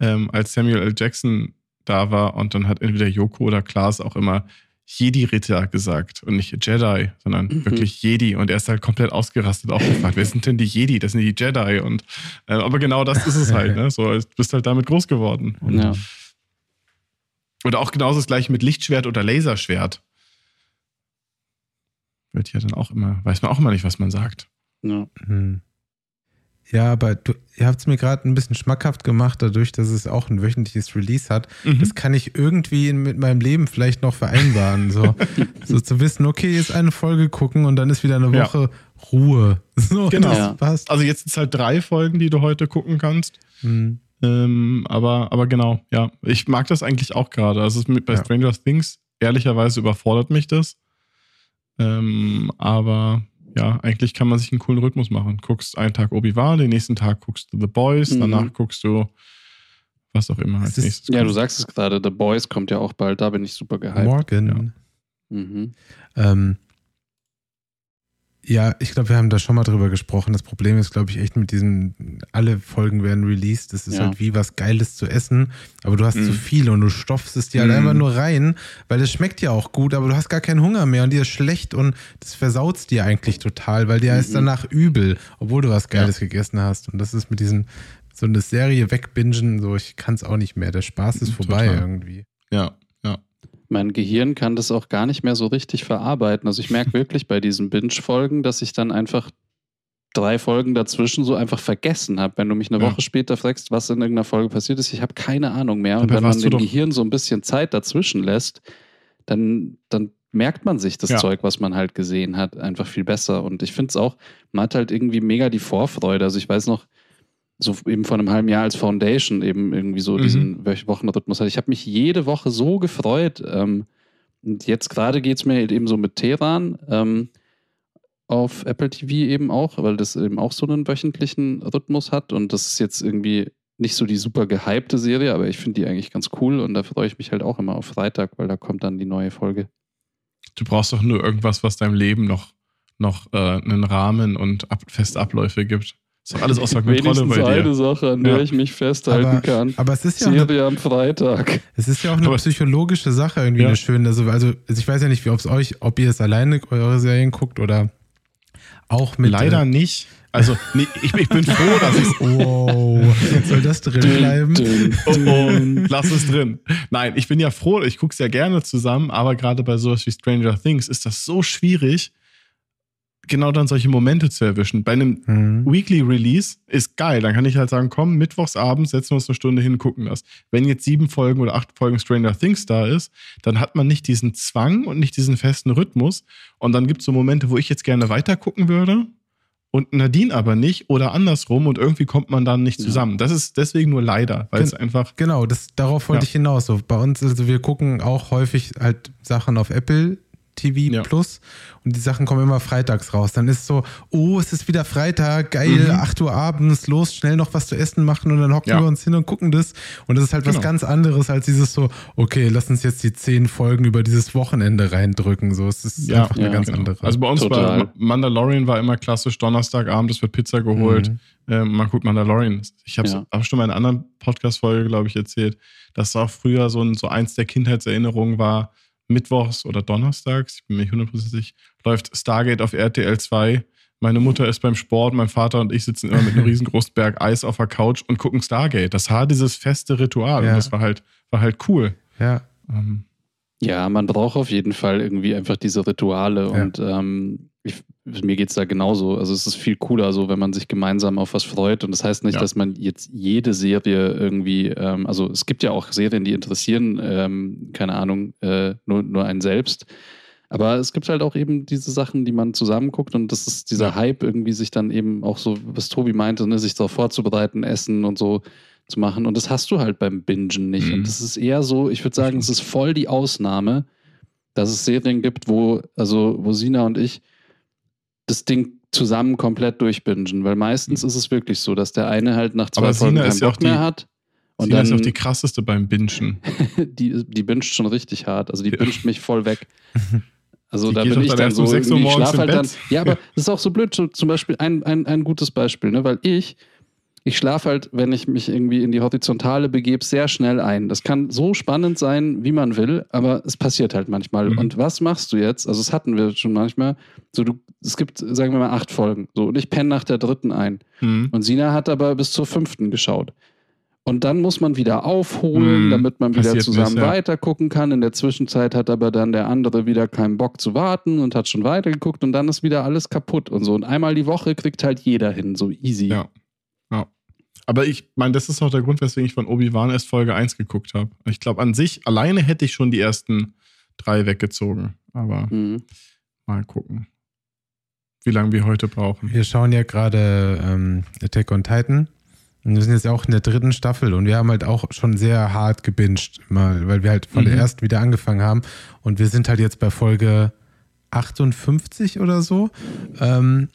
Ähm, als Samuel L. Jackson da war und dann hat entweder Yoko oder Klaas auch immer Jedi-Ritter gesagt und nicht Jedi, sondern Mhm. wirklich Jedi. Und er ist halt komplett ausgerastet, auch gefragt, wer sind denn die Jedi? Das sind die Jedi. Und, äh, aber genau das ist es halt, ne? So, du bist halt damit groß geworden. Und, Ja. Oder auch genauso das gleiche mit Lichtschwert oder Laserschwert. Wird ja dann auch immer, weiß man auch immer nicht, was man sagt. Ja. Hm. Ja, aber du, ihr habt es mir gerade ein bisschen schmackhaft gemacht, dadurch, dass es auch ein wöchentliches Release hat. Mhm. Das kann ich irgendwie mit meinem Leben vielleicht noch vereinbaren. So, so zu wissen, okay, jetzt eine Folge gucken und dann ist wieder eine Ja. Woche Ruhe. So, Genau. Ja. passt. Also jetzt sind es halt drei Folgen, die du heute gucken kannst. Hm. Ähm, aber, aber genau, ja. Ich mag das eigentlich auch gerade. Also mit, bei Ja. Stranger Things, ehrlicherweise überfordert mich das. Ähm, aber ja, eigentlich kann man sich einen coolen Rhythmus machen. Guckst einen Tag Obi-Wan, den nächsten Tag guckst du The Boys, Mhm. danach guckst du was auch immer als ist- nächstes. ja, du sagst es gerade, The Boys kommt ja auch bald, da bin ich super gehypt. Morgen. Mhm. Ähm, ja, ich glaube, wir haben da schon mal drüber gesprochen. Das Problem ist, glaube ich, echt mit diesen, alle Folgen werden released. Das ist Ja. halt wie was Geiles zu essen, aber du hast Mhm. zu viel und du stopfst es dir halt Mhm. einfach nur rein, weil es schmeckt ja auch gut, aber du hast gar keinen Hunger mehr und dir ist schlecht und das versaut dir eigentlich total, weil dir ist Mhm. danach übel, obwohl du was Geiles gegessen hast. Und das ist mit diesen so eine Serie wegbingen, so ich kann es auch nicht mehr. Der Spaß ist vorbei Total. irgendwie. Ja, ja. Mein Gehirn kann das auch gar nicht mehr so richtig verarbeiten. Also ich merke wirklich bei diesen Binge-Folgen, dass ich dann einfach drei Folgen dazwischen so einfach vergessen habe. Wenn du mich eine Ja. Woche später fragst, was in irgendeiner Folge passiert ist, ich habe keine Ahnung mehr. Und Dabei wenn man dem Gehirn so ein bisschen Zeit dazwischen lässt, dann, dann merkt man sich das Ja. Zeug, was man halt gesehen hat, einfach viel besser. Und ich finde es auch, man hat halt irgendwie mega die Vorfreude. Also ich weiß noch, so eben vor einem halben Jahr als Foundation eben irgendwie so Mhm. diesen Wochenrhythmus hatte. Ich habe mich jede Woche so gefreut. Ähm, und jetzt gerade geht es mir halt eben so mit Teheran ähm, auf Apple TV eben auch, weil das eben auch so einen wöchentlichen Rhythmus hat. Und das ist jetzt irgendwie nicht so die super gehypte Serie, aber ich finde die eigentlich ganz cool und da freue ich mich halt auch immer auf Freitag, weil da kommt dann die neue Folge. Du brauchst doch nur irgendwas, was deinem Leben noch, noch äh, einen Rahmen und ab, feste Abläufe gibt. Ist doch alles außer Kontrolle Wenigstens bei dir. eine Sache, an der Ja. ich mich festhalten Aber, kann. aber es ist ja auch eine, Serie am Freitag. es ist ja auch eine Aber- psychologische Sache irgendwie Ja. eine schöne. Also, also ich weiß ja nicht, wie ob es euch, ob ihr es alleine eure Serien guckt oder auch mit. Leider nicht. Also, nee, ich, ich bin froh, dass ich Äh, wow, jetzt soll das drin bleiben. Dün, Oh, oh, lass es drin. Nein, ich bin ja froh, ich gucke es ja gerne zusammen, aber gerade bei sowas wie Stranger Things ist das so schwierig, genau dann solche Momente zu erwischen. Bei einem Hm. Weekly Release ist geil. Dann kann ich halt sagen, komm, mittwochsabends setzen wir uns eine Stunde hin gucken das. Wenn jetzt sieben Folgen oder acht Folgen Stranger Things da ist, dann hat man nicht diesen Zwang und nicht diesen festen Rhythmus. Und dann gibt es so Momente, wo ich jetzt gerne weiter gucken würde und Nadine aber nicht oder andersrum und irgendwie kommt man dann nicht Ja. zusammen. Das ist deswegen nur leider, weil Gen- es einfach Genau, das, darauf wollte Ja. ich hinaus. So, bei uns, also wir gucken auch häufig halt Sachen auf Apple TV Ja. Plus und die Sachen kommen immer freitags raus. Dann ist so, oh, es ist wieder Freitag, geil, Mhm. 8 Uhr abends, los, schnell noch was zu essen machen und dann hocken Ja. wir uns hin und gucken das. Und das ist halt was Genau. ganz anderes als dieses so, okay, lass uns jetzt die zehn Folgen über dieses Wochenende reindrücken. So, es ist Ja, einfach eine ganz Genau. andere. Also bei uns Total. war Mandalorian war immer klassisch Donnerstagabend, es wird Pizza geholt. Mhm. Ähm, man guckt Mandalorian. Ich habe es Ja. auch schon mal in einer anderen Podcast-Folge, glaube ich, erzählt, dass auch früher so, ein, so eins der Kindheitserinnerungen war, mittwochs oder donnerstags, ich bin mir nicht hundertprozentig, läuft Stargate auf RTL 2. Meine Mutter ist beim Sport, mein Vater und ich sitzen immer mit einem riesengroßen Berg Eis auf der Couch und gucken Stargate. Das war dieses feste Ritual Ja. und das war halt, war halt cool. ja. Ähm, Ja, man braucht auf jeden Fall irgendwie einfach diese Rituale Ja. und ähm, ich, mir geht's da genauso. Also es ist viel cooler, so wenn man sich gemeinsam auf was freut und das heißt nicht, Ja. dass man jetzt jede Serie irgendwie, ähm, also es gibt ja auch Serien, die interessieren, ähm, keine Ahnung, äh, nur, nur einen selbst. Aber es gibt halt auch eben diese Sachen, die man zusammenguckt und das ist dieser Ja. Hype irgendwie sich dann eben auch so, was Tobi meinte, ne, sich darauf vorzubereiten, essen und so zu machen. Und das hast du halt beim Bingen nicht. Mhm. Und das ist eher so, ich würde sagen, es ist voll die Ausnahme, dass es Serien gibt, wo, also, wo Sina und ich das Ding zusammen komplett durchbingen. Weil meistens ist es wirklich so, dass der eine halt nach zwei Aber Folgen Sina keinen ja Bock die- mehr hat. Und Sina dann, ist auch die krasseste beim Bingen. die, die binget schon richtig hart. Also die Ja. binget mich voll weg. Also Die da bin ich dann dann so, um 6 Uhr irgendwie, ich morgens schlaf im halt dann. Bett. Ja, aber das ist auch so blöd. So, zum Beispiel ein, ein, ein gutes Beispiel, ne? weil ich, ich schlafe halt, wenn ich mich irgendwie in die Horizontale begebe, sehr schnell ein. Das kann so spannend sein, wie man will, aber es passiert halt manchmal. Mhm. Und was machst du jetzt? Also, das hatten wir schon manchmal. So, du, es gibt, sagen wir mal, acht Folgen. So, und ich penne nach der dritten ein. Mhm. Und Sina hat aber bis zur fünften geschaut. Und dann muss man wieder aufholen, Hm, damit man wieder passiert zusammen nicht, ja. weiter gucken kann. In der Zwischenzeit hat aber dann der andere wieder keinen Bock zu warten und hat schon weitergeguckt und dann ist wieder alles kaputt und so. Und einmal die Woche kriegt halt jeder hin, so easy. Ja. Aber ich meine, das ist auch der Grund, weswegen ich von Obi-Wan erst Folge 1 geguckt habe. Ich glaube, an sich, alleine hätte ich schon die ersten drei weggezogen. Aber Mhm. mal gucken, wie lange wir heute brauchen. Wir schauen ja gerade ähm, Attack on Titan. Und wir sind jetzt auch in der dritten Staffel und wir haben halt auch schon sehr hart gebinged, mal, weil wir halt von der Mhm. ersten wieder angefangen haben. Und wir sind halt jetzt bei Folge 58 oder so. Ähm,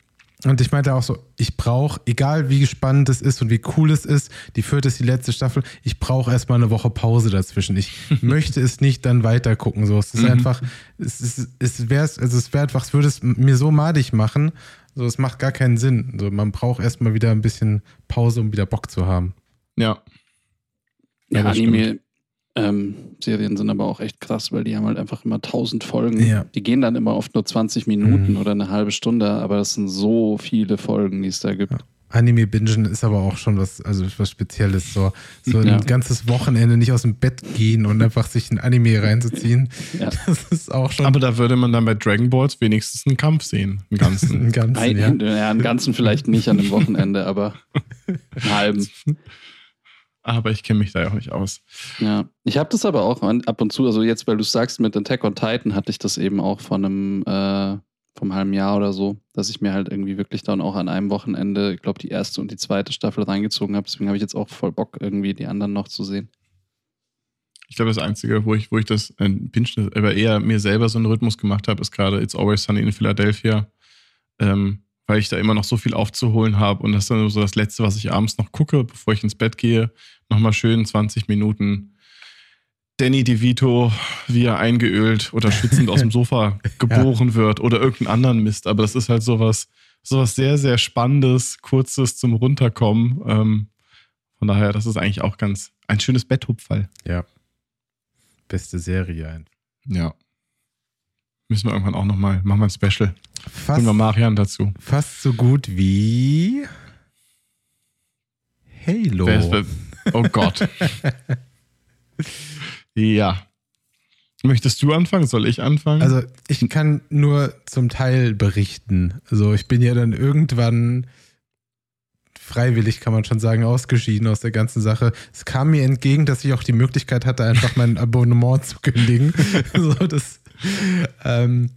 und ich meinte auch so, ich brauche, egal wie spannend es ist und wie cool es ist, die vierte ist die letzte Staffel, ich brauche erstmal eine Woche Pause dazwischen. Ich möchte es nicht dann weiter gucken. So, es ist Mhm. einfach, es ist, es wäre, also es wäre einfach, es würde es mir so madig machen. So, es macht gar keinen Sinn. So, man braucht erstmal wieder ein bisschen Pause, um wieder Bock zu haben. Ja. Ja, Ja, das Anime-Serien sind aber auch echt krass, weil die haben halt einfach immer tausend Folgen. Ja. Die gehen dann immer oft nur 20 Minuten Mhm. oder eine halbe Stunde, aber das sind so viele Folgen, die es da gibt. Anime-Bingen ist aber auch schon was, also was Spezielles. So, so ein Ja. ganzes Wochenende nicht aus dem Bett gehen und einfach sich ein Anime reinzuziehen. Ja. Das ist auch schon Aber da würde man dann bei Dragon Balls wenigstens einen Kampf sehen. Einen ganzen. ein ganzen, Ein, ja. ja. einen ganzen vielleicht nicht an dem Wochenende, aber einen halben. Aber ich kenne mich da ja auch nicht aus. Ja, ich habe das aber auch ab und zu, also jetzt, weil du sagst, mit Attack on Titan hatte ich das eben auch von einem, äh, vom halben Jahr oder so, dass ich mir halt irgendwie wirklich dann auch an einem Wochenende, ich glaube, die erste und die zweite Staffel reingezogen habe. Deswegen habe ich jetzt auch voll Bock, irgendwie die anderen noch zu sehen. Ich glaube, das Einzige, wo ich, wo ich das äh, Pinch, aber eher mir selber so einen Rhythmus gemacht habe, ist gerade It's Always Sunny in Philadelphia. Ähm, weil ich da immer noch so viel aufzuholen habe. Und das ist dann so das Letzte, was ich abends noch gucke, bevor ich ins Bett gehe. Nochmal schön 20 Minuten Danny DeVito, wie er eingeölt oder schwitzend aus dem Sofa geboren wird oder irgendeinen anderen Mist. Aber das ist halt sowas, sowas sehr, sehr Spannendes, Kurzes zum Runterkommen. Ähm, von daher, das ist eigentlich auch ganz ein schönes Betthupferl. ja. Beste Serie. ein. Ja. Müssen wir irgendwann auch nochmal, machen wir ein Special. Fast, Holen wir Marian dazu. fast so gut wie Halo. Wer ist, wer- oh Gott. ja. Möchtest du anfangen? Soll ich anfangen? Also ich kann nur zum Teil berichten. Also ich bin ja dann irgendwann freiwillig, kann man schon sagen, ausgeschieden aus der ganzen Sache. Es kam mir entgegen, dass ich auch die Möglichkeit hatte, einfach mein Abonnement zu kündigen. so, das, ähm,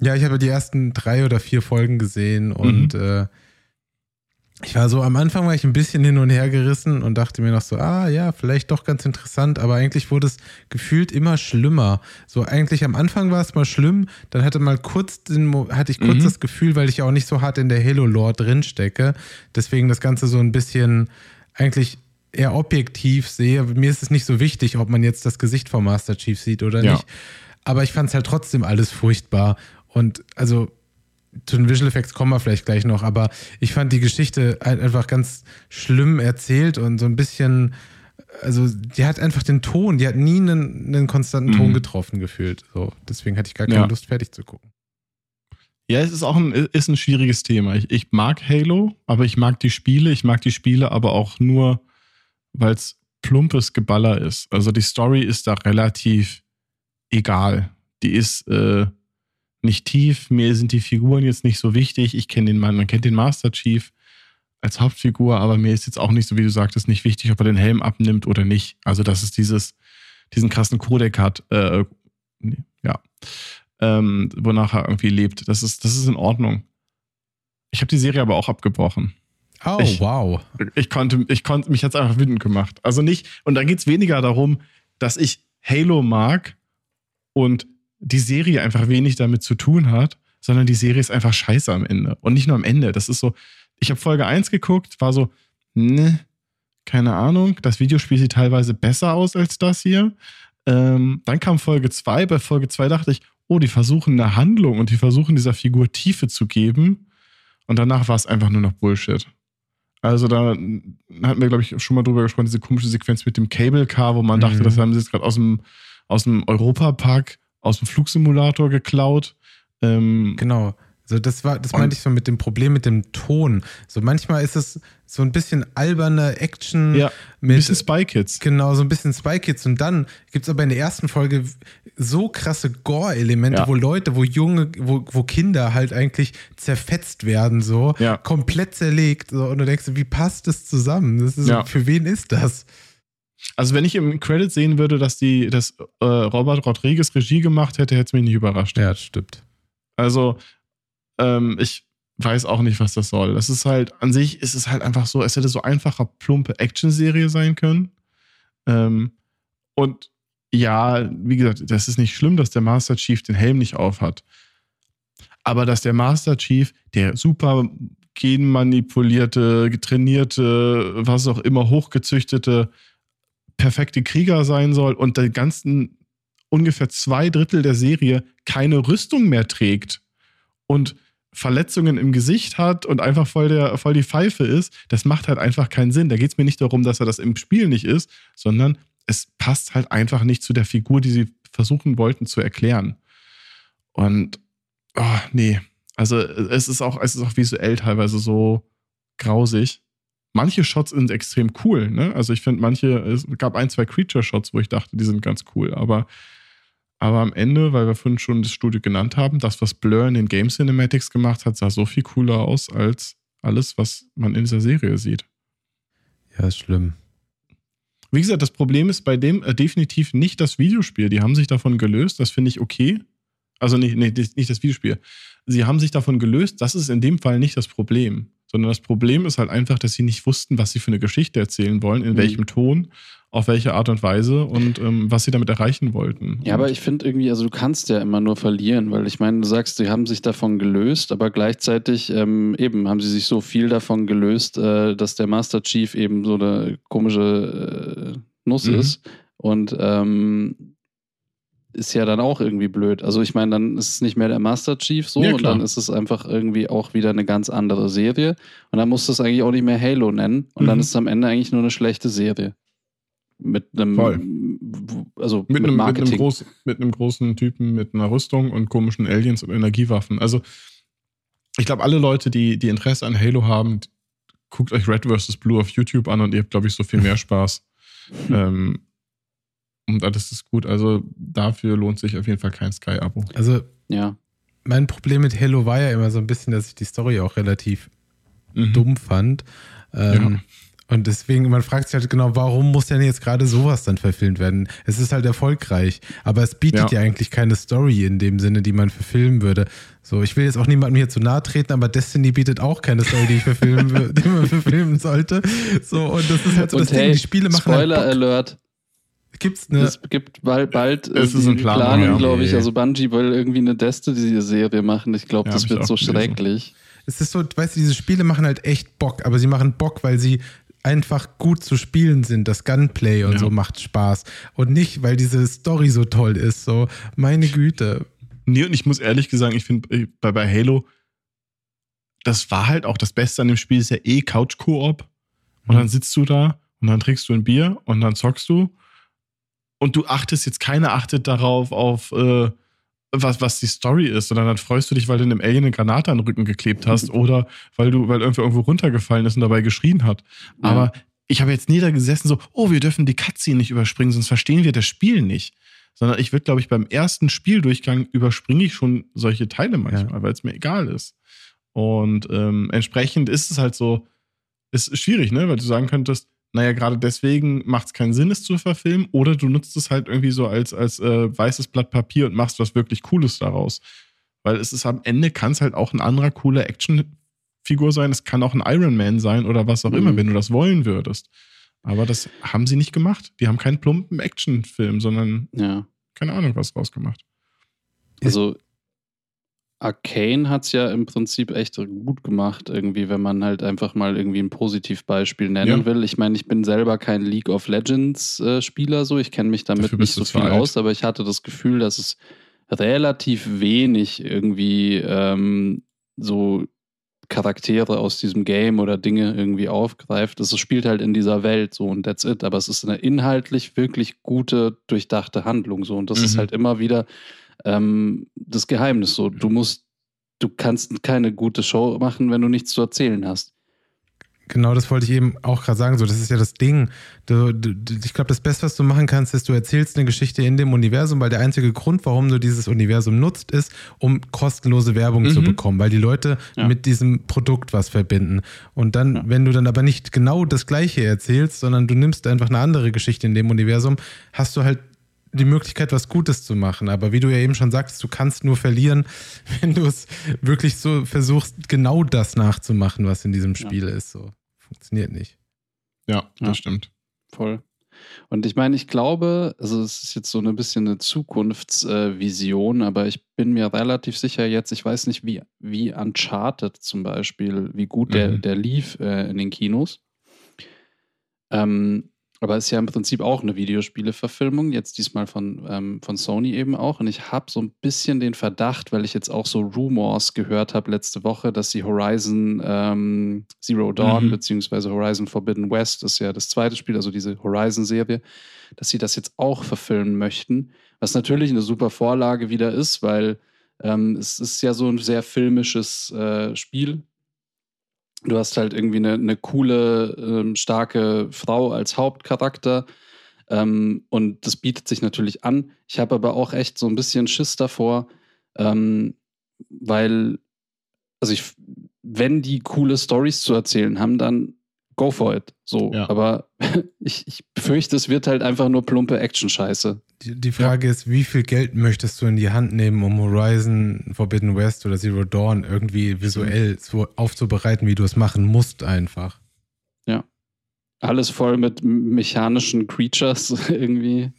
ja, ich habe die ersten drei oder vier Folgen gesehen und äh, ich war so, am Anfang war ich ein bisschen hin und her gerissen und dachte mir noch so, ah ja, vielleicht doch ganz interessant, aber eigentlich wurde es gefühlt immer schlimmer. So eigentlich am Anfang war es mal schlimm, dann hatte mal kurz den, hatte ich kurz Mhm. das Gefühl, weil ich ja auch nicht so hart in der Halo-Lore drinstecke, deswegen das Ganze so ein bisschen eigentlich eher objektiv sehe. Mir ist es nicht so wichtig, ob man jetzt das Gesicht vom Master Chief sieht oder Ja. nicht. Aber ich fand es halt trotzdem alles furchtbar. Und also zu den Visual Effects kommen wir vielleicht gleich noch, aber ich fand die Geschichte halt einfach ganz schlimm erzählt und so ein bisschen, also die hat einfach den Ton, die hat nie einen, einen konstanten Ton Mhm. getroffen gefühlt. So, deswegen hatte ich gar keine Ja. Lust, fertig zu gucken. ja, es ist auch ein, ist ein schwieriges Thema. Ich, ich mag Halo, aber ich mag die Spiele. Ich mag die Spiele aber auch nur, weil es plumpes Geballer ist. Also die Story ist da relativ egal. Die ist äh, nicht tief. Mir sind die Figuren jetzt nicht so wichtig. Ich kenne den Mann, man kennt den Master Chief als Hauptfigur, aber mir ist jetzt auch nicht so, wie du sagtest, nicht wichtig, ob er den Helm abnimmt oder nicht. Also, dass es dieses, diesen krassen Codec hat. Äh, nee, ja. Ähm, wonach er irgendwie lebt. Das ist, das ist in Ordnung. Ich habe die Serie aber auch abgebrochen. Oh, Ich- wow. Ich konnte, ich konnte, mich jetzt einfach wütend gemacht. Also nicht, und da geht es weniger darum, dass ich Halo mag und die Serie einfach wenig damit zu tun hat, sondern die Serie ist einfach scheiße am Ende. Und nicht nur am Ende. Das ist so, ich habe Folge 1 geguckt, war so, ne, keine Ahnung. Das Videospiel sieht teilweise besser aus als das hier. Ähm, dann kam Folge 2. Bei Folge 2 dachte ich, oh, die versuchen eine Handlung und die versuchen dieser Figur Tiefe zu geben. Und danach war es einfach nur noch Bullshit. Also da hatten wir, glaube ich, schon mal drüber gesprochen, diese komische Sequenz mit dem Cable Car, wo man dachte, Mhm. das haben sie jetzt gerade aus dem, aus dem Europapark, aus dem Flugsimulator geklaut. Ähm, Genau. So, das war, das meinte ich so mit dem Problem mit dem Ton. So manchmal ist es so ein bisschen alberne Action ja, ein mit bisschen Spy Kids. Genau, so ein bisschen Spy Kids. Und dann gibt es aber in der ersten Folge so krasse Gore-Elemente, Ja. wo Leute, wo Junge, wo, wo Kinder halt eigentlich zerfetzt werden, so Ja. komplett zerlegt. So, und du denkst, wie passt das zusammen? Das ist, Ja. Für wen ist das? Also wenn ich im Credit sehen würde, dass die, dass äh, Robert Rodriguez Regie gemacht hätte, hätte es mich nicht überrascht. Ja, das stimmt. Also, ähm, ich weiß auch nicht, was das soll. Das ist halt, an sich ist es halt einfach so, es hätte so einfacher, plumpe Action-Serie sein können. Ähm, und ja, wie gesagt, das ist nicht schlimm, dass der Master Chief den Helm nicht aufhat. Aber dass der Master Chief, der super genmanipulierte, getrainierte, was auch immer, hochgezüchtete, perfekte Krieger sein soll und den ganzen ungefähr zwei Drittel der Serie keine Rüstung mehr trägt und Verletzungen im Gesicht hat und einfach voll, der, voll die Pfeife ist, das macht halt einfach keinen Sinn. Da geht es mir nicht darum, dass er das im Spiel nicht ist, sondern es passt halt einfach nicht zu der Figur, die sie versuchen wollten zu erklären. Und, oh, nee. Also es ist auch, es ist auch visuell teilweise so grausig. Manche Shots sind extrem cool, ne? Also ich finde manche, es gab ein, zwei Creature-Shots, wo ich dachte, die sind ganz cool, aber, aber am Ende, weil wir vorhin schon das Studio genannt haben, das, was Blur in den Game Cinematics gemacht hat, sah so viel cooler aus als alles, was man in dieser Serie sieht. Ja, ist schlimm. Wie gesagt, das Problem ist bei dem äh, definitiv nicht das Videospiel. Die haben sich davon gelöst, das finde ich okay. Also nicht, nee, nicht das Videospiel. Sie haben sich davon gelöst, das ist in dem Fall nicht das Problem. Sondern das Problem ist halt einfach, dass sie nicht wussten, was sie für eine Geschichte erzählen wollen, in Mhm. welchem Ton, auf welche Art und Weise und ähm, was sie damit erreichen wollten. Ja, aber ich finde irgendwie, also du kannst ja immer nur verlieren, weil ich meine, du sagst, sie haben sich davon gelöst, aber gleichzeitig ähm, eben haben sie sich so viel davon gelöst, äh, dass der Master Chief eben so eine komische äh, Nuss Mhm. ist. Und ähm, ist ja dann auch irgendwie blöd. Also ich meine, dann ist es nicht mehr der Master Chief so Ja, und dann ist es einfach irgendwie auch wieder eine ganz andere Serie. Und dann musst du es eigentlich auch nicht mehr Halo nennen. Und dann Mhm. ist es am Ende eigentlich nur eine schlechte Serie. Mit einem, Voll. also mit, mit, einem, mit, Marketing. einem groß, mit einem großen Typen mit einer Rüstung und komischen Aliens und Energiewaffen. Also, ich glaube, alle Leute, die, die Interesse an Halo haben, guckt euch Red vs. Blue auf YouTube an und ihr habt, glaube ich, so viel mehr Spaß. ähm, und alles ist gut. Also, dafür lohnt sich auf jeden Fall kein Sky-Abo. Also, ja. mein Problem mit Halo war ja immer so ein bisschen, dass ich die Story auch relativ Mhm. dumm fand. Ähm, Und deswegen, man fragt sich halt genau, warum muss denn jetzt gerade sowas dann verfilmt werden? Es ist halt erfolgreich, aber es bietet ja, Ja. eigentlich keine Story in dem Sinne, die man verfilmen würde. So, ich will jetzt auch niemandem hier zu nahe treten, aber Destiny bietet auch keine Story, die ich verfilmen, die man verfilmen sollte. So, und das ist halt so Und das Ding, hey, die Spiele machen Spoiler halt Bock. Alert. Gibt's eine, Es gibt bald, bald äh, Es ist die in Planung, ja. glaube ich. Also Bungie will irgendwie eine Destiny-Serie machen. Ich glaube, Ja, das wird so gelesen. schrecklich. es ist so, weißt du, diese Spiele machen halt echt Bock, aber sie machen Bock, weil sie einfach gut zu spielen sind. Das Gunplay und Ja. so macht Spaß. Und nicht, weil diese Story so toll ist. So, meine Güte. Nee, und ich muss ehrlich gesagt, ich finde äh, bei, bei Halo, das war halt auch das Beste an dem Spiel, ist ja eh Couch-Koop. Und Mhm. dann sitzt du da und dann trinkst du ein Bier und dann zockst du. Und du achtest jetzt, keiner achtet darauf, auf äh, was, was die Story ist, sondern dann freust du dich, weil du einem Alien eine Granate an den Rücken geklebt hast oder weil du, weil irgendwer irgendwo runtergefallen ist und dabei geschrien hat. Ja. Aber ich habe jetzt nie da gesessen, so, oh, wir dürfen die Cutscene nicht überspringen, sonst verstehen wir das Spiel nicht. Sondern ich würde, glaube ich, beim ersten Spieldurchgang überspringe ich schon solche Teile manchmal, weil es mir egal ist. Und ähm, entsprechend ist es halt so, ist schwierig, ne? Weil du sagen könntest, naja, gerade deswegen macht es keinen Sinn, es zu verfilmen, oder du nutzt es halt irgendwie so als, als äh, weißes Blatt Papier und machst was wirklich Cooles daraus. Weil es ist am Ende, kann es halt auch ein anderer cooler Actionfigur sein, es kann auch ein Iron Man sein oder was auch Mhm. immer, wenn du das wollen würdest. Aber das haben sie nicht gemacht. Die haben keinen plumpen Actionfilm, sondern Ja. keine Ahnung, was rausgemacht. Also Arcane hat es ja im Prinzip echt gut gemacht, irgendwie, wenn man halt einfach mal irgendwie ein Positivbeispiel nennen Ja. will. Ich meine, ich bin selber kein League of Legends äh, Spieler, so ich kenne mich damit nicht so viel alt. aus, aber ich hatte das Gefühl, dass es relativ wenig irgendwie ähm, so Charaktere aus diesem Game oder Dinge irgendwie aufgreift. Es spielt halt in dieser Welt so und that's it. Aber es ist eine inhaltlich wirklich gute, durchdachte Handlung so. Und das ist Mhm. halt immer wieder ähm, das Geheimnis so. Du musst, du kannst keine gute Show machen, wenn du nichts zu erzählen hast. Genau, das wollte ich eben auch gerade sagen. So, das ist ja das Ding. Du, du, ich glaube, das Beste, was du machen kannst, ist, du erzählst eine Geschichte in dem Universum, weil der einzige Grund, warum du dieses Universum nutzt, ist, um kostenlose Werbung zu Mhm. bekommen, weil die Leute Ja. mit diesem Produkt was verbinden. Und dann, Ja. wenn du dann aber nicht genau das Gleiche erzählst, sondern du nimmst einfach eine andere Geschichte in dem Universum, hast du halt die Möglichkeit, was Gutes zu machen. Aber wie du ja eben schon sagtest, du kannst nur verlieren, wenn du es wirklich so versuchst, genau das nachzumachen, was in diesem Ja. Spiel ist. So funktioniert nicht. Ja, das Ja. stimmt. Voll. Und ich meine, ich glaube, also es ist jetzt so ein bisschen eine Zukunftsvision, aber ich bin mir relativ sicher jetzt, ich weiß nicht, wie, wie Uncharted zum Beispiel, wie gut der, Mhm. der lief äh, in den Kinos. Ähm, aber ist ja im Prinzip auch eine Videospiele-Verfilmung, jetzt diesmal von, ähm, von Sony eben auch. Und ich habe so ein bisschen den Verdacht, weil ich jetzt auch so Rumors gehört habe letzte Woche, dass sie Horizon ähm, Zero Dawn Mhm. beziehungsweise Horizon Forbidden West ist ja das zweite Spiel, also diese Horizon-Serie, dass sie das jetzt auch verfilmen möchten. Was natürlich eine super Vorlage wieder ist, weil ähm, es ist ja so ein sehr filmisches äh, Spiel. Du hast halt irgendwie eine, eine coole, ähm, starke Frau als Hauptcharakter. Ähm, und das bietet sich natürlich an. Ich habe aber auch echt so ein bisschen Schiss davor, ähm, weil, also ich, wenn die coole Stories zu erzählen haben, dann go for it. So, Ja. aber ich, ich befürchte, es wird halt einfach nur plumpe Action-Scheiße. Die, die Frage ist, wie viel Geld möchtest du in die Hand nehmen, um Horizon Forbidden West oder Zero Dawn irgendwie visuell so aufzubereiten, wie du es machen musst einfach. Alles voll mit mechanischen Creatures irgendwie.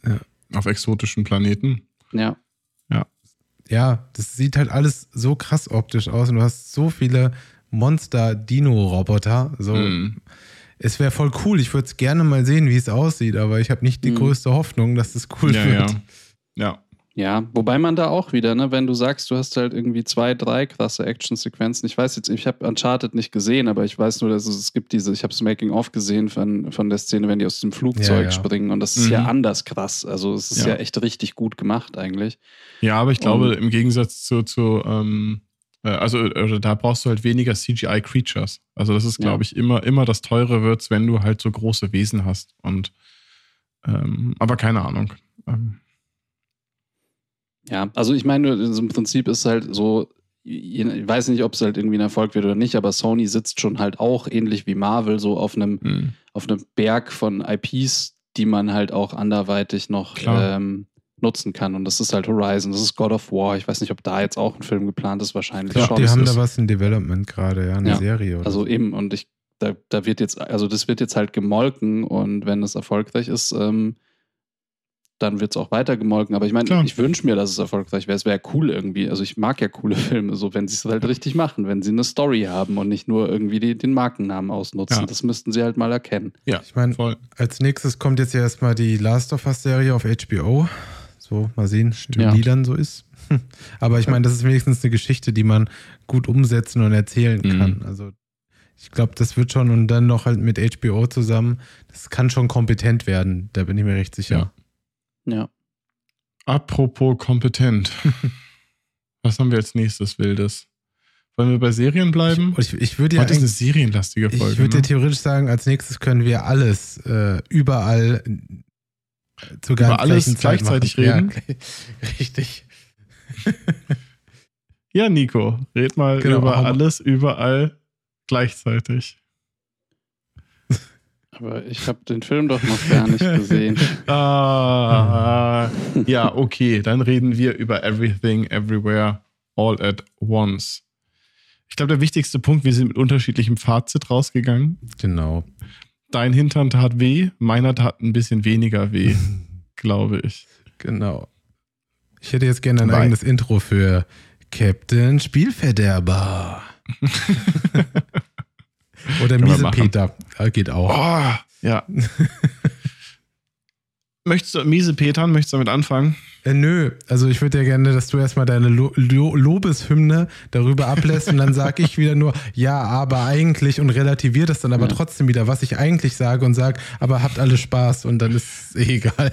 Auf exotischen Planeten. Ja. Ja, das sieht halt alles so krass optisch aus und du hast so viele Monster-Dino-Roboter. So, Mhm. Es wäre voll cool. Ich würde es gerne mal sehen, wie es aussieht, aber ich habe nicht die Mhm. größte Hoffnung, dass es cool Ja, wird. ja. Ja. Ja, wobei man da auch wieder, ne, wenn du sagst, du hast halt irgendwie zwei, drei krasse Action-Sequenzen. Ich weiß jetzt, ich habe Uncharted nicht gesehen, aber ich weiß nur, dass es, es gibt diese, ich habe das Making-of gesehen von, von der Szene, wenn die aus dem Flugzeug Ja, ja. springen und das ist ja Mhm. anders krass. Also es ist ja. Ja. echt richtig gut gemacht eigentlich. Ja, aber ich glaube, Und- im Gegensatz zu, zu ähm, äh, also äh, da brauchst du halt weniger CGI-Creatures. Also das ist, glaube ich, immer, immer das teure wird's, wenn du halt so große Wesen hast. Und ähm, aber keine Ahnung. Ähm, Ja, also ich meine, also im Prinzip ist halt so, ich weiß nicht, ob es halt irgendwie ein Erfolg wird oder nicht, aber Sony sitzt schon halt auch ähnlich wie Marvel so auf einem mh. auf einem Berg von IPs, die man halt auch anderweitig noch ähm, nutzen kann. Und das ist halt Horizon, das ist God of War. Ich weiß nicht, ob da jetzt auch ein Film geplant ist, wahrscheinlich Ich glaube, schon. die haben ist- da was in Development gerade, ja, eine Ja. Serie oder Also so. eben, und ich, da, da wird jetzt, also das wird jetzt halt gemolken und wenn es erfolgreich ist, ähm, dann wird es auch weiter gemolken. Aber ich meine, ich wünsche mir, dass es erfolgreich wäre. Es wäre cool irgendwie. Also ich mag ja coole Filme, so wenn sie es halt richtig machen, wenn sie eine Story haben und nicht nur irgendwie die, den Markennamen ausnutzen. Ja. Das müssten sie halt mal erkennen. Ja, Ich meine, als nächstes kommt jetzt ja erstmal die Last of Us-Serie auf HBO. So, mal sehen, wie Ja. die dann so ist. Aber ich meine, das ist wenigstens eine Geschichte, die man gut umsetzen und erzählen Mhm. kann. Also ich glaube, das wird schon und dann noch halt mit HBO zusammen, das kann schon kompetent werden, da bin ich mir recht sicher. Ja. Apropos kompetent. Was haben wir als nächstes Wildes? Wollen wir bei Serien bleiben? Ich, ich, ich würde ja Heute ist eine serienlastige Folge. ich würde ne? dir theoretisch sagen, als nächstes können wir alles äh, überall zur Über alles Zeit gleichzeitig machen. reden? Ja, richtig. Ja, Nico, red mal Genau, über alles, überall, gleichzeitig. Aber ich habe den Film doch noch gar nicht gesehen. Ah, ja, okay, dann reden wir über Everything, Everywhere, All at Once. Ich glaube, der wichtigste Punkt, wir sind mit unterschiedlichem Fazit rausgegangen. Genau. Dein Hintern tat weh, meiner tat ein bisschen weniger weh, glaube ich. Genau. Ich hätte jetzt gerne ein Bye. eigenes Intro für Captain Spielverderber. Oder Miese. Peter. Äh, Geht auch. Oh, ja. möchtest du, miese Petern, möchtest du damit anfangen? Äh, nö, also ich würde ja gerne, dass du erstmal deine Lo Lo Lobeshymne darüber ablässt und dann sage ich wieder nur, ja, aber eigentlich und relativiere das dann aber Ja. trotzdem wieder, was ich eigentlich sage und sage, aber habt alle Spaß und dann ist es eh egal.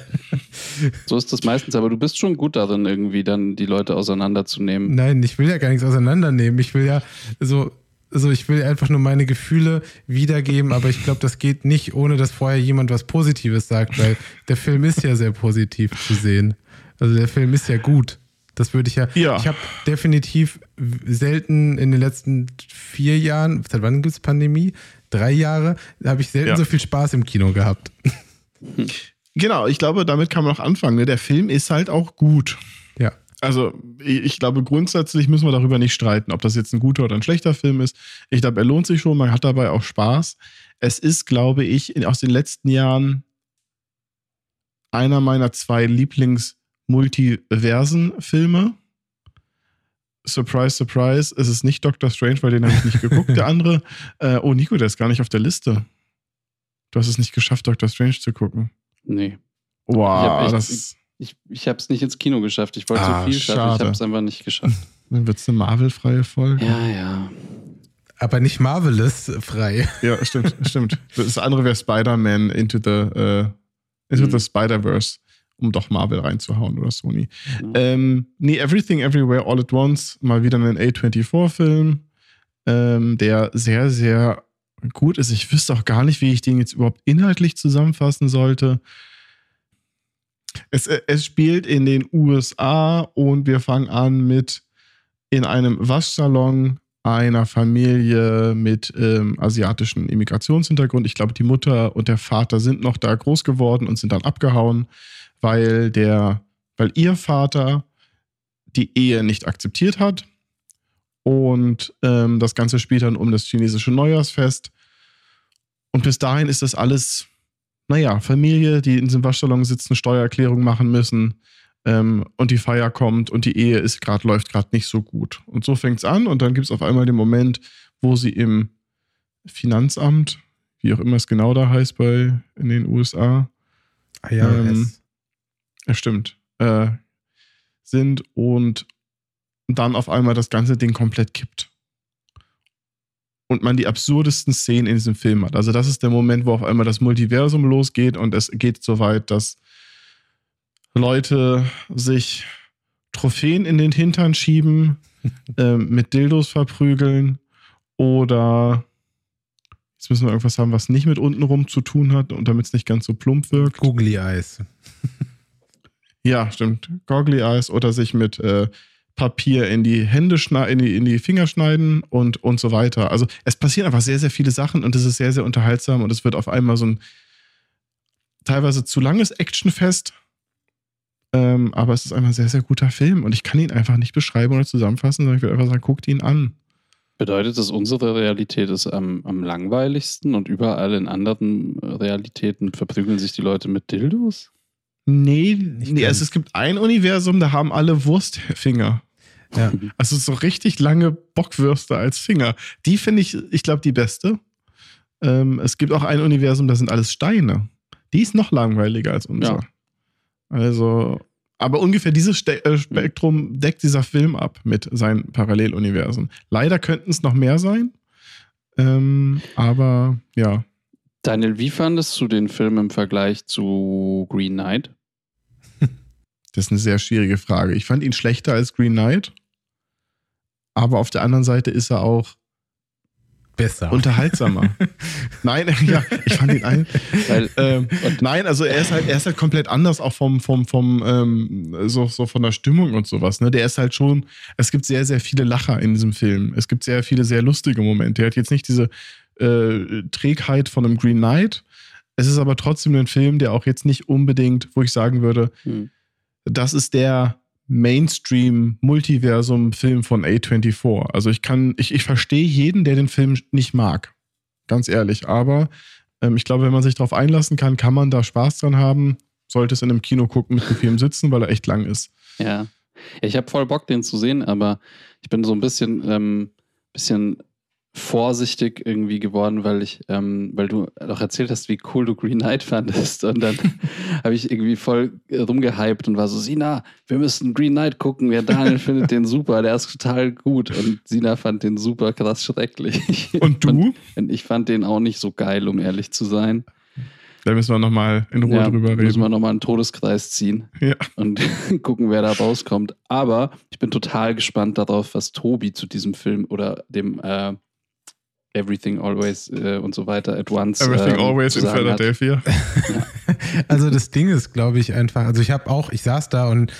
So ist das meistens, aber du bist schon gut darin, irgendwie dann die Leute auseinanderzunehmen. Nein, ich will ja gar nichts auseinandernehmen. Ich will ja so, so ich will einfach nur meine Gefühle wiedergeben, aber ich glaube, das geht nicht, ohne dass vorher jemand was Positives sagt, weil der Film ist ja sehr positiv zu sehen. Also der Film ist ja gut. Das würde ich ja. Ja. Ich habe definitiv selten in den letzten vier Jahren, seit wann gibt es Pandemie? Drei Jahre, habe ich selten Ja. so viel Spaß im Kino gehabt. Genau, ich glaube, damit kann man auch anfangen. Ne? Der Film ist halt auch gut. Ja. Also, ich glaube, grundsätzlich müssen wir darüber nicht streiten, ob das jetzt ein guter oder ein schlechter Film ist. Ich glaube, er lohnt sich schon, man hat dabei auch Spaß. Es ist, glaube ich, in, aus den letzten Jahren einer meiner zwei Lieblings-Multiversen-Filme. Surprise, surprise, es ist nicht Doctor Strange, weil den habe ich nicht geguckt. Der andere, äh, oh Nico, der ist gar nicht auf der Liste. Du hast es nicht geschafft, Doctor Strange zu gucken. Nee. Wow, Ich hab echt- das Ich, ich habe es nicht ins Kino geschafft. Ich wollte Ah, so viel schaffen, ich habe es einfach nicht geschafft. dann wird's eine Marvel-freie Folge. Ja, ja. Aber nicht Marvelous frei. Ja, stimmt, stimmt. Das andere wäre Spider-Man into the, äh, into Mhm. the Spider-Verse, um doch Marvel reinzuhauen oder Sony. Ja. Ähm, nee, Everything Everywhere All at Once, mal wieder ein A24-Film. ähm, der sehr, sehr gut ist. Ich wüsste auch gar nicht, wie ich den jetzt überhaupt inhaltlich zusammenfassen sollte. Es, äh, es spielt in den USA und wir fangen an mit in einem Waschsalon einer Familie mit ähm, asiatischem Immigrationshintergrund. Ich glaube, die Mutter und der Vater sind noch da groß geworden und sind dann abgehauen, weil der, weil ihr Vater die Ehe nicht akzeptiert hat. Und ähm, das Ganze spielt dann um das chinesische Neujahrsfest. Und bis dahin ist das alles, naja, Familie, die in diesem Waschsalon sitzen, Steuererklärung machen müssen. Ähm, und die Feier kommt und die Ehe ist gerade, läuft gerade nicht so gut. Und so fängt es an und dann gibt es auf einmal den Moment, wo sie im Finanzamt, wie auch immer es genau da heißt bei in den USA, IRS. Ähm, ja, stimmt, äh, sind und dann auf einmal das ganze Ding komplett kippt. Und man die absurdesten Szenen in diesem Film hat. Also, das ist der Moment, wo auf einmal das Multiversum losgeht und es geht so weit, dass Leute sich Trophäen in den Hintern schieben, ähm, mit Dildos verprügeln oder jetzt müssen wir irgendwas haben, was nicht mit untenrum zu tun hat und damit es nicht ganz so plump wirkt. Googly Eyes. Ja, stimmt. Goggly Eyes oder sich mit äh, Papier in die Hände schneiden, in die, in die Finger schneiden und, und so weiter. Also es passieren einfach sehr, sehr viele Sachen und es ist sehr, sehr unterhaltsam und es wird auf einmal so ein teilweise zu langes Actionfest. Ähm, aber es ist einfach ein sehr, sehr guter Film und ich kann ihn einfach nicht beschreiben oder zusammenfassen, sondern ich würde einfach sagen, guckt ihn an. Bedeutet das, unsere Realität ist am, am langweiligsten und überall in anderen Realitäten verprügeln sich die Leute mit Dildos? Nee, nee also es gibt ein Universum, da haben alle Wurstfinger. Ja. Also so richtig lange Bockwürste als Finger. Die finde ich, ich glaube, die beste. Ähm, es gibt auch ein Universum, da sind alles Steine. Die ist noch langweiliger als unser. Ja. Also, aber ungefähr dieses Ste äh, Spektrum deckt dieser Film ab mit seinen Paralleluniversen. Leider könnten es noch mehr sein. Ähm, aber ja. Daniel, wie fandest du den Film im Vergleich zu Green Knight? Das ist eine sehr schwierige Frage. Ich fand ihn schlechter als Green Knight. Aber auf der anderen Seite ist er auch Besser. unterhaltsamer. Nein, ja, ich fand ihn ein. Weil, Ähm, nein, also er ist halt, er ist halt komplett anders, auch vom, vom, vom, ähm, so, so von der Stimmung und sowas. Ne? Der ist halt schon, es gibt sehr, sehr viele Lacher in diesem Film. Es gibt sehr viele, sehr lustige Momente. Er hat jetzt nicht diese äh, Trägheit von einem Green Knight. Es ist aber trotzdem ein Film, der auch jetzt nicht unbedingt, wo ich sagen würde, hm. Das ist der Mainstream-Multiversum-Film von A24. Also ich kann, ich, ich verstehe jeden, der den Film nicht mag. Ganz ehrlich. Aber ähm, ich glaube, wenn man sich darauf einlassen kann, kann man da Spaß dran haben. Sollte es in einem Kino gucken mit bequem sitzen, weil er echt lang ist. Ja. ja ich habe voll Bock, den zu sehen, aber ich bin so ein bisschen, ähm, bisschen vorsichtig irgendwie geworden, weil ich, ähm, weil du doch erzählt hast, wie cool du Green Knight fandest. Und dann habe ich irgendwie voll rumgehypt und war so, Sina, wir müssen Green Knight gucken. Ja, Daniel findet den super, der ist total gut. Und Sina fand den super krass schrecklich. Und du? Und ich fand den auch nicht so geil, um ehrlich zu sein. Da müssen wir nochmal in Ruhe ja, drüber reden. Müssen wir nochmal einen Todeskreis ziehen Ja. und gucken, wer da rauskommt. Aber ich bin total gespannt darauf, was Tobi zu diesem Film oder dem äh, Everything Always äh, und so weiter at once. Everything ähm, Always in. Philadelphia. Also das Ding ist, glaube ich, einfach, also ich habe auch, ich saß da und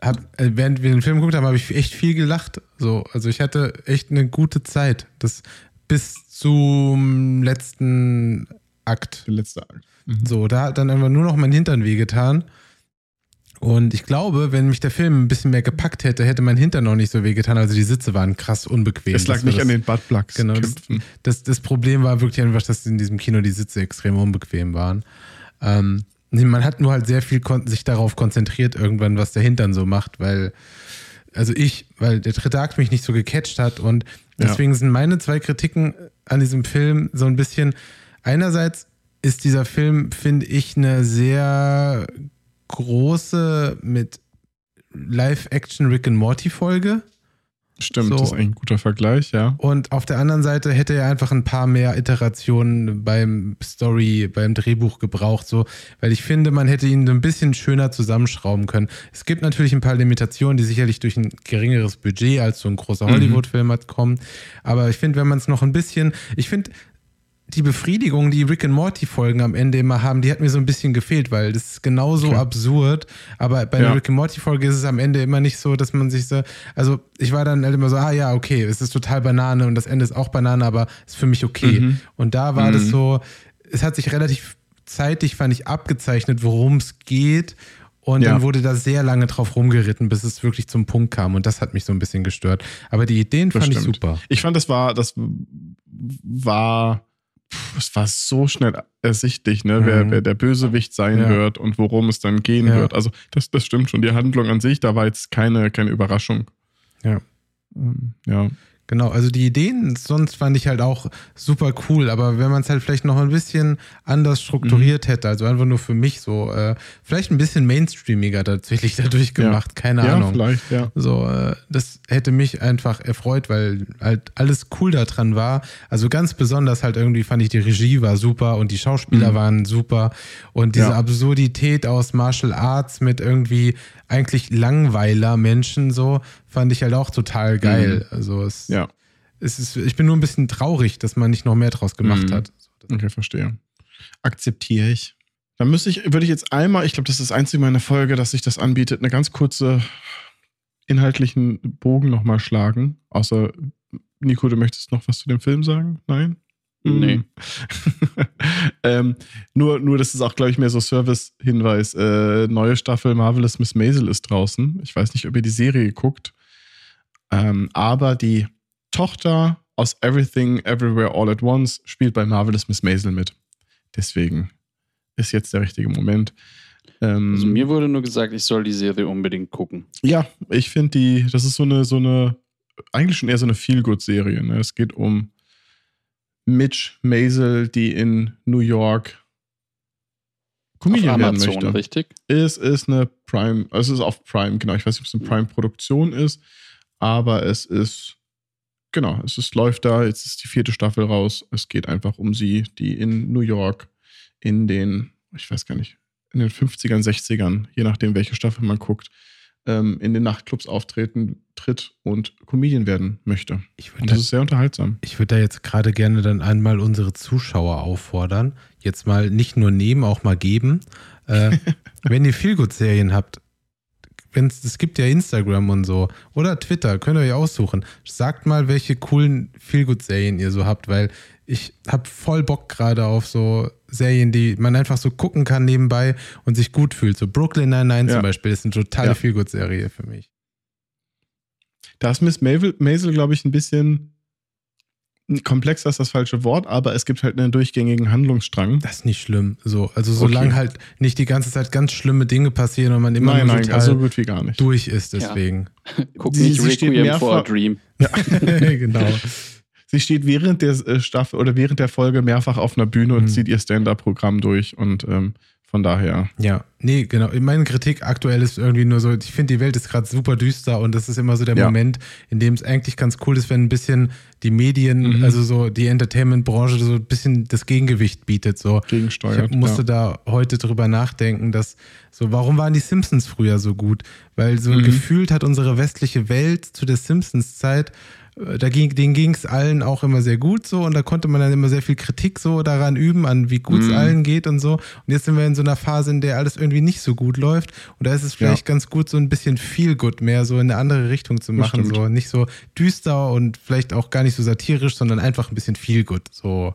hab, äh, während wir den Film geguckt haben, habe ich echt viel gelacht. So, also ich hatte echt eine gute Zeit. Das bis zum letzten Akt. Der letzte Akt. Mhm. So, da hat dann einfach nur noch mein Hintern wehgetan. Und ich glaube, wenn mich der Film ein bisschen mehr gepackt hätte, hätte mein Hintern noch nicht so wehgetan. Also die Sitze waren krass unbequem. Es lag war nicht das, an den Buttplugs. Genau, das- das, das Problem war wirklich einfach, dass in diesem Kino die Sitze extrem unbequem waren. Ähm, man hat nur halt sehr viel sich darauf konzentriert irgendwann, was der Hintern so macht, weil, also ich, weil der dritte Akt mich nicht so gecatcht hat und Ja. deswegen sind meine zwei Kritiken an diesem Film so ein bisschen, einerseits ist dieser Film, finde ich, eine sehr große mit Live-Action Rick and Morty Folge. Stimmt, So. das ist eigentlich ein guter Vergleich, ja. Und auf der anderen Seite hätte er einfach ein paar mehr Iterationen beim Story, beim Drehbuch gebraucht, so, weil ich finde, man hätte ihn so ein bisschen schöner zusammenschrauben können. Es gibt natürlich ein paar Limitationen, die sicherlich durch ein geringeres Budget als so ein großer Mhm. Hollywood-Film hat kommen. Aber ich finde, wenn man es noch ein bisschen, ich finde, die Befriedigung, die Rick and Morty Folgen am Ende immer haben, die hat mir so ein bisschen gefehlt, weil das ist genauso Okay. absurd. Aber bei Ja. einer Rick and Morty Folge ist es am Ende immer nicht so, dass man sich so, also ich war dann halt immer so, ah ja, okay, es ist total Banane und das Ende ist auch Banane, aber ist für mich okay. Mhm. Und da war das Mhm. so, es hat sich relativ zeitig, fand ich, abgezeichnet, worum es geht. Und Ja. dann wurde da sehr lange drauf rumgeritten, bis es wirklich zum Punkt kam. Und das hat mich so ein bisschen gestört. Aber die Ideen Das fand ich stimmt. super. Ich fand, das war, das war, es war so schnell ersichtlich, ne, wer, Mhm. wer der Bösewicht sein Ja. wird und worum es dann gehen Ja. wird. Also, das, das stimmt schon. Die Handlung an sich, da war jetzt keine, keine Überraschung. Ja. Ähm, ja. Genau, also die Ideen sonst fand ich halt auch super cool, aber wenn man es halt vielleicht noch ein bisschen anders strukturiert hätte, also einfach nur für mich so, äh, vielleicht ein bisschen mainstreamiger tatsächlich dadurch gemacht, keine ja, Ahnung. vielleicht, ja. So, äh, das hätte mich einfach erfreut, weil halt alles cool da dran war. Also ganz besonders halt irgendwie fand ich die Regie war super und die Schauspieler Mhm. waren super und diese Ja. Absurdität aus Martial Arts mit irgendwie eigentlich Langweiler Menschen so fand ich halt auch total geil. Also es, Ja, es ist, ich bin nur ein bisschen traurig, dass man nicht noch mehr draus gemacht Mhm. hat. okay, verstehe. Akzeptiere ich. Dann müsste ich, würde ich jetzt einmal, ich glaube, das ist das einzige Mal in der Folge, dass sich das anbietet, eine ganz kurze inhaltlichen Bogen nochmal schlagen. Außer, Nico, du möchtest noch was zu dem Film sagen? Nein? Nee. ähm, nur, nur, das ist auch, glaube ich, mehr so Service-Hinweis. Äh, neue Staffel Marvelous Miss Maisel ist draußen. Ich weiß nicht, ob ihr die Serie guckt. Ähm, aber die Tochter aus Everything Everywhere All at Once spielt bei Marvelous Miss Maisel mit. Deswegen ist jetzt der richtige Moment. Ähm, Also mir wurde nur gesagt, ich soll die Serie unbedingt gucken. ja, ich finde die, das ist so eine, so eine, eigentlich schon eher so eine Feel-Good-Serie. Ne? Es geht um Mitch Maisel, die in New York Comedian werden Amazon, möchte. richtig? Es ist eine Prime, also es ist auf Prime, genau. Ich weiß nicht, ob es eine Prime-Produktion ist, aber es ist, genau, es ist, läuft da, jetzt ist die vierte Staffel raus. Es geht einfach um sie, die in New York in den, ich weiß gar nicht, in den 50ern, 60ern, je nachdem, welche Staffel man guckt, ähm, in den Nachtclubs auftreten, tritt und Comedian werden möchte. Ich Und würde das ist sehr unterhaltsam. Ich würde da jetzt gerade gerne dann einmal unsere Zuschauer auffordern, jetzt mal nicht nur nehmen, auch mal geben. Äh, wenn ihr Feelgood-Serien habt, es gibt ja Instagram und so oder Twitter, könnt ihr euch aussuchen. Sagt mal, welche coolen Feelgood-Serien ihr so habt, weil ich habe voll Bock gerade auf so Serien, die man einfach so gucken kann nebenbei und sich gut fühlt. So Brooklyn Nine-Nine Ja. zum Beispiel ist eine totale Ja. Feelgood-Serie für mich. Da ist Miss Maisel, Maisel glaube ich, ein bisschen komplexer ist das falsche Wort, aber es gibt halt einen durchgängigen Handlungsstrang. Das ist nicht schlimm. So, also solange Okay. halt nicht die ganze Zeit ganz schlimme Dinge passieren und man immer nein, nur nein, total also so gut wie gar nicht. durch ist deswegen. Guck Sie- nicht sie steht Requiem for a mehrfach- Dream. genau. Sie steht während der äh, Staffel oder während der Folge mehrfach auf einer Bühne und Mhm. zieht ihr Stand-up-Programm durch und ähm, von daher. Ja, nee, genau. Meine Kritik aktuell ist irgendwie nur so, ich finde, die Welt ist gerade super düster und das ist immer so der Ja. Moment, in dem es eigentlich ganz cool ist, wenn ein bisschen die Medien, Mhm. also so die Entertainment-Branche so ein bisschen das Gegengewicht bietet. So. Ich Gegensteuert. hab, musste ja. da heute drüber nachdenken, dass so, warum waren die Simpsons früher so gut? Weil so Mhm. gefühlt hat unsere westliche Welt zu der Simpsons-Zeit, da ging, denen ging es allen auch immer sehr gut so und da konnte man dann immer sehr viel Kritik so daran üben, an wie gut es Mhm. allen geht und so. Und jetzt sind wir in so einer Phase, in der alles irgendwie nicht so gut läuft. Und da ist es vielleicht ganz gut, so ein bisschen feel good mehr so in eine andere Richtung zu machen. So nicht so düster und vielleicht auch gar nicht so satirisch, sondern einfach ein bisschen feel good. So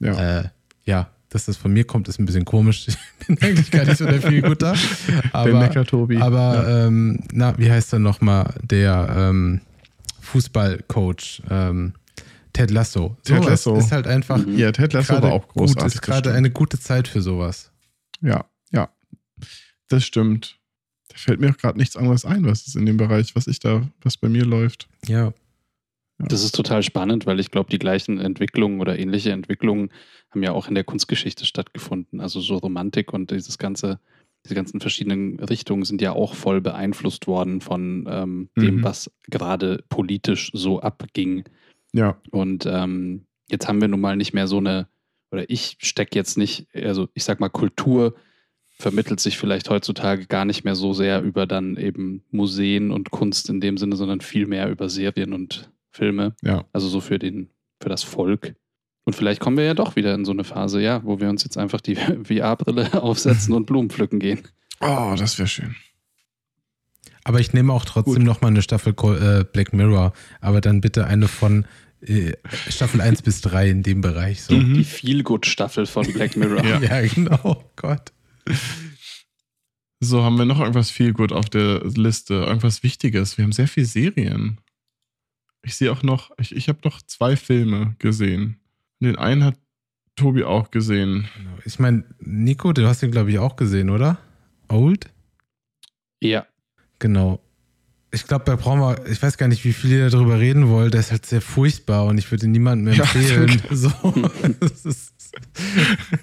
Ja. äh, ja, dass das von mir kommt, ist ein bisschen komisch. Ich bin eigentlich gar nicht so der viel guter. der Aber, Mecker-Tobi. aber ähm, na, wie heißt er nochmal, der ähm, Fußballcoach ähm, Ted Lasso. Ted Sowas Lasso. Ist halt einfach Mhm. ja, Ted Lasso gerade war auch großartig. gut, ist gerade eine gute Zeit für sowas. Ja, ja. Das stimmt. Da fällt mir auch gerade nichts anderes ein, was ist in dem Bereich, was ich da, was bei mir läuft. Ja. Das ist total spannend, weil ich glaube, die gleichen Entwicklungen oder ähnliche Entwicklungen haben ja auch in der Kunstgeschichte stattgefunden. Also so Romantik und dieses ganze diese ganzen verschiedenen Richtungen sind ja auch voll beeinflusst worden von ähm, dem, Mhm. was gerade politisch so abging. Ja. Und ähm, jetzt haben wir nun mal nicht mehr so eine, oder ich stecke jetzt nicht, also ich sag mal, Kultur vermittelt sich vielleicht heutzutage gar nicht mehr so sehr über dann eben Museen und Kunst in dem Sinne, sondern viel mehr über Serien und Filme. Ja. Also so für den, für das Volk. Und vielleicht kommen wir ja doch wieder in so eine Phase, ja, wo wir uns jetzt einfach die VR-Brille aufsetzen und Blumen pflücken gehen. Oh, das wäre schön. Aber ich nehme auch trotzdem Gut. noch mal eine Staffel äh, Black Mirror, aber dann bitte eine von äh, Staffel 1 bis 3 in dem Bereich. So. Die Feelgood-Staffel von Black Mirror. Ja. Ja, genau. Oh Gott. So, haben wir noch irgendwas viel gut auf der Liste? Irgendwas Wichtiges? Wir haben sehr viel Serien. Ich sehe auch noch, ich, ich habe noch zwei Filme gesehen. Den einen hat Tobi auch gesehen. Genau. Ich meine, Nico, du hast ihn, glaube ich, auch gesehen, oder? Old? ja. Genau. Ich glaube, da brauchen wir, ich weiß gar nicht, wie viel ihr darüber reden wollt. Der ist halt sehr furchtbar und ich würde ihn niemandem Ja, empfehlen. so. Das ist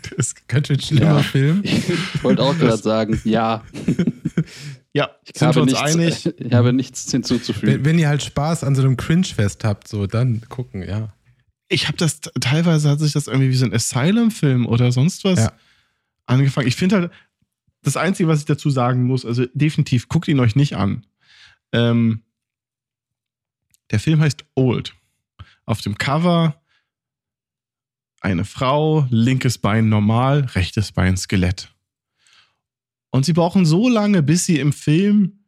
Das ist, ganz schön schlimmer Ja. Film. Ich wollte auch gerade sagen, ja. ja, Ich sind habe, wir uns nichts, einig? ich habe nichts hinzuzufügen. Wenn, wenn ihr halt Spaß an so einem Cringe-Fest habt, so, dann gucken, ja. Ich habe das, teilweise hat sich das irgendwie wie so ein Asylum-Film oder sonst was Ja. angefangen. Ich finde halt, das Einzige, was ich dazu sagen muss, also definitiv, guckt ihn euch nicht an. Ähm, der Film heißt Old. Auf dem Cover eine Frau, linkes Bein normal, rechtes Bein Skelett. Und sie brauchen so lange, bis sie im Film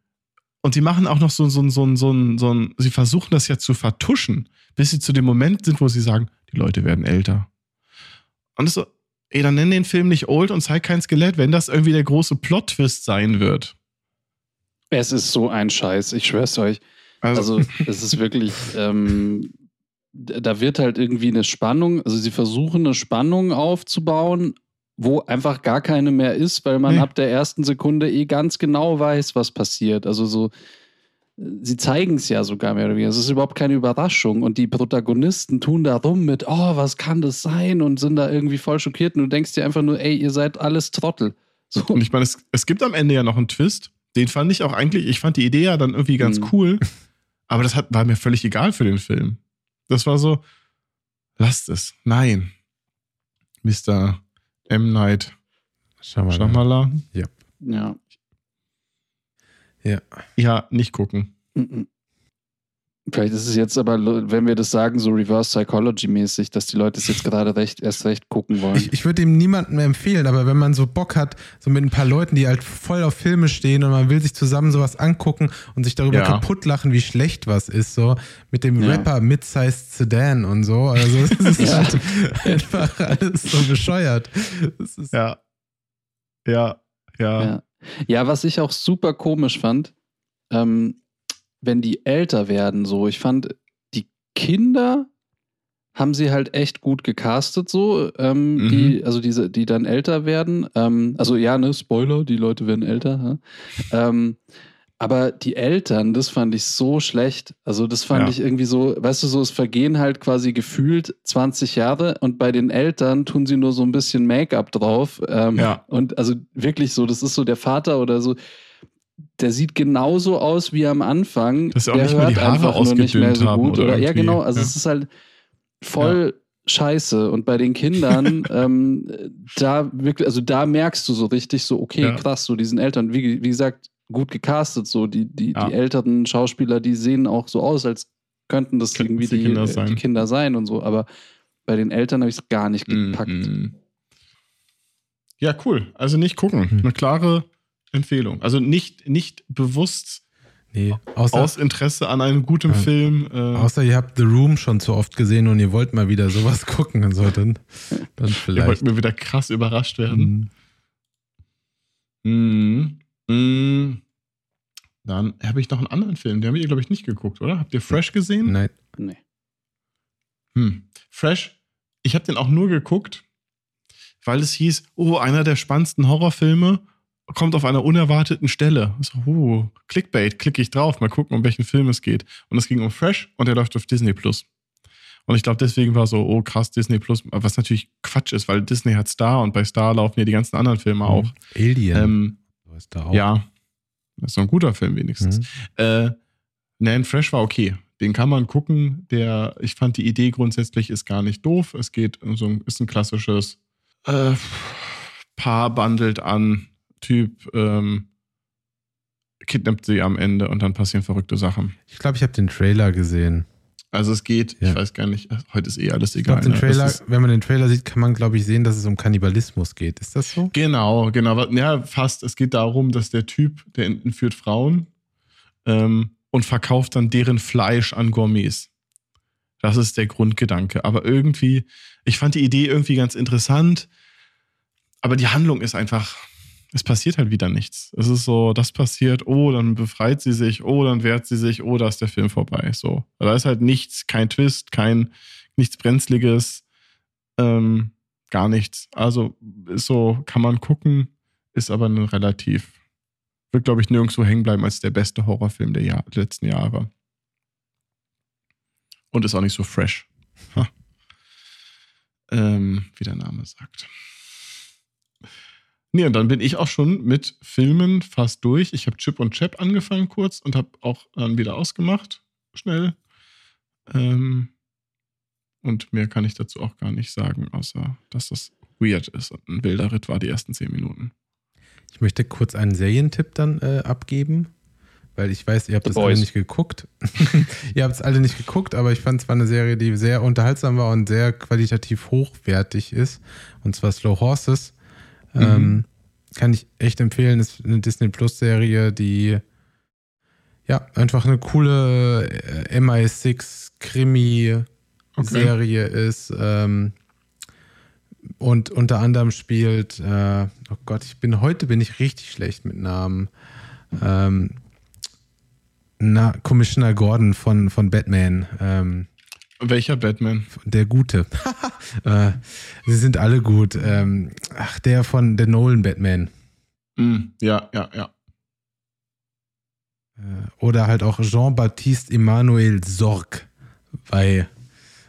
und sie machen auch noch so, so, so, so, so, so sie versuchen das ja zu vertuschen, bis sie zu dem Moment sind, wo sie sagen, die Leute werden älter. Und so, ey, dann nenn den Film nicht Old und zeig kein Skelett, wenn das irgendwie der große Plot-Twist sein wird. Es ist so ein Scheiß, ich schwör's euch. Also, es ist wirklich, ähm, da wird halt irgendwie eine Spannung, also sie versuchen eine Spannung aufzubauen, wo einfach gar keine mehr ist, weil man Nee. ab der ersten Sekunde eh ganz genau weiß, was passiert. Also so, sie zeigen es ja sogar mehr oder weniger. Es ist überhaupt keine Überraschung und die Protagonisten tun da rum mit, oh, was kann das sein? Und sind da irgendwie voll schockiert und du denkst dir einfach nur, ey, ihr seid alles Trottel. So. Und ich meine, es, es gibt am Ende ja noch einen Twist. Den fand ich auch eigentlich, ich fand die Idee ja dann irgendwie ganz Mhm. cool. Aber das hat, war mir völlig egal für den Film. Das war so, lasst es. Nein. Mr. M. Night Schau mal. Shyamalan. Ja. Ja. Ja, nicht gucken. Mhm. Vielleicht ist es jetzt aber, wenn wir das sagen, so Reverse Psychology-mäßig, dass die Leute es jetzt gerade recht, erst recht gucken wollen. Ich, ich würde ihm niemandem empfehlen, aber wenn man so Bock hat, so mit ein paar Leuten, die halt voll auf Filme stehen und man will sich zusammen sowas angucken und sich darüber Ja. kaputt lachen, wie schlecht was ist, so mit dem Ja. Rapper Mid-Sized Sedan und so. Also es ist Ja. halt einfach alles so bescheuert. Das ist, Ja. Ja. Ja. Ja. ja, was ich auch super komisch fand, ähm, wenn die älter werden, so, ich fand, die Kinder haben sie halt echt gut gecastet, so, ähm, Mhm. die, also diese, die dann älter werden. Ähm, also ja, ne, Spoiler, die Leute werden älter. Ja? Ähm, aber die Eltern, das fand ich so schlecht. Also, das fand Ja. ich irgendwie so, weißt du, so, es vergehen halt quasi gefühlt 20 Jahre und bei den Eltern tun sie nur so ein bisschen Make-up drauf. Ähm, Ja. Und also wirklich so, das ist so der Vater oder so, der sieht genauso aus wie am Anfang. Dass sie auch der nicht mal die hört Haare einfach nur nicht mehr ausgedünnt so haben gut. oder Oder, ja, genau. Also, ja. es ist halt voll scheiße. Und bei den Kindern, ähm, da wirklich, also da merkst du so richtig so, okay, Ja. krass, so diesen Eltern, wie, wie gesagt, gut gecastet, so die, die, Ja. die älteren Schauspieler, die sehen auch so aus, als könnten das Könnten irgendwie die die, Kinder äh, sein. die Kinder sein und so, aber bei den Eltern habe ich es gar nicht gepackt. Mhm. Ja, cool. Also nicht gucken. Mhm. Eine klare Empfehlung. Also nicht, nicht bewusst nee, außer, aus Interesse an einem guten Ja. Film. Äh, außer ihr habt The Room schon zu oft gesehen und ihr wollt mal wieder sowas gucken und so, dann, dann ihr vielleicht. wollt mir wieder krass überrascht werden. Mhm. Mhm. Mhm. Dann habe ich noch einen anderen Film. Den habt ihr, glaube ich, nicht geguckt, oder? Habt ihr Fresh gesehen? Nein. Nee. Hm. Fresh, ich habe den auch nur geguckt, weil es hieß, oh, einer der spannendsten Horrorfilme kommt auf einer unerwarteten Stelle. So, uh, Clickbait, klicke ich drauf, mal gucken, um welchen Film es geht. Und es ging um Fresh und der läuft auf Disney Plus. Und ich glaube, deswegen war so, oh krass, Disney Plus, was natürlich Quatsch ist, weil Disney hat Star und bei Star laufen ja die ganzen anderen Filme auch. Alien. Ähm, ist da auch. Ja. Das ist so ein guter Film wenigstens. Mhm. Äh, Nan Fresh war okay. Den kann man gucken. Der, ich fand die Idee grundsätzlich ist gar nicht doof. Es geht um so ein, ist ein klassisches äh, Paar bandelt an, Typ ähm, kidnappt sie am Ende und dann passieren verrückte Sachen. Ich glaube, ich habe den Trailer gesehen. Also es geht, Ja. ich weiß gar nicht, heute ist eh alles egal. glaube, den ne? Trailer, ist, wenn man den Trailer sieht, kann man, glaube ich, sehen, dass es um Kannibalismus geht. Ist das so? genau, genau. Ja, fast. Es geht darum, dass der Typ, der entführt Frauen ähm, und verkauft dann deren Fleisch an Gourmets. Das ist der Grundgedanke. Aber irgendwie, ich fand die Idee irgendwie ganz interessant, aber die Handlung ist einfach, es passiert halt wieder nichts. Es ist so, das passiert, oh, dann befreit sie sich, oh, dann wehrt sie sich, oh, da ist der Film vorbei. So. Da ist halt nichts, kein Twist, kein, nichts Brenzliges, ähm, gar nichts. Also ist so, kann man gucken, ist aber ein relativ, wird, glaube ich, nirgendwo hängen bleiben als der beste Horrorfilm der Jahr, letzten Jahre. Und ist auch nicht so fresh. Ähm, wie der Name sagt. Nee, und dann bin ich auch schon mit Filmen fast durch. Ich habe Chip und Chap angefangen kurz und habe auch dann wieder ausgemacht. Schnell. Ähm, und mehr kann ich dazu auch gar nicht sagen, außer dass das weird ist und ein wilder Ritt war die ersten zehn Minuten. Ich möchte kurz einen Serientipp dann äh, abgeben, weil ich weiß, ihr habt The das alle Boys. nicht geguckt. ihr habt es alle nicht geguckt, aber ich fand es war eine Serie, die sehr unterhaltsam war und sehr qualitativ hochwertig ist. Und zwar Slow Horses. Ähm, kann ich echt empfehlen. Ist eine Disney Plus Serie, die ja einfach eine coole äh, MI6 Krimi Serie ist. Ähm, und unter anderem spielt, äh, oh Gott, ich bin heute bin ich richtig schlecht mit Namen. Ähm, na, Commissioner Gordon von, von Batman, ähm, Welcher Batman? der Gute. äh, sie sind alle gut. Ähm, ach, der von der Nolan Batman. Mm, ja, ja, ja. Äh, oder halt auch Jean-Baptiste Emmanuel Sorg bei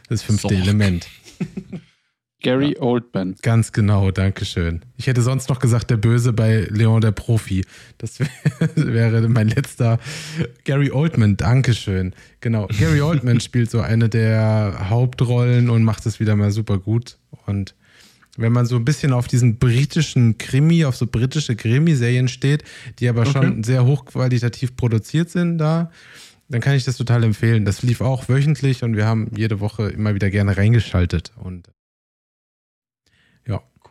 das fünfte Sorg. Element. Gary Oldman. Ganz genau, Dankeschön. Ich hätte sonst noch gesagt, der Böse bei Leon der Profi. Das wär, wäre mein letzter. Gary Oldman, Dankeschön. Genau, Gary Oldman spielt so eine der Hauptrollen und macht es wieder mal super gut. Und wenn man so ein bisschen auf diesen britischen Krimi, auf so britische Krimiserien steht, die aber schon Okay. sehr hochqualitativ produziert sind da, dann kann ich das total empfehlen. Das lief auch wöchentlich und wir haben jede Woche immer wieder gerne reingeschaltet. Und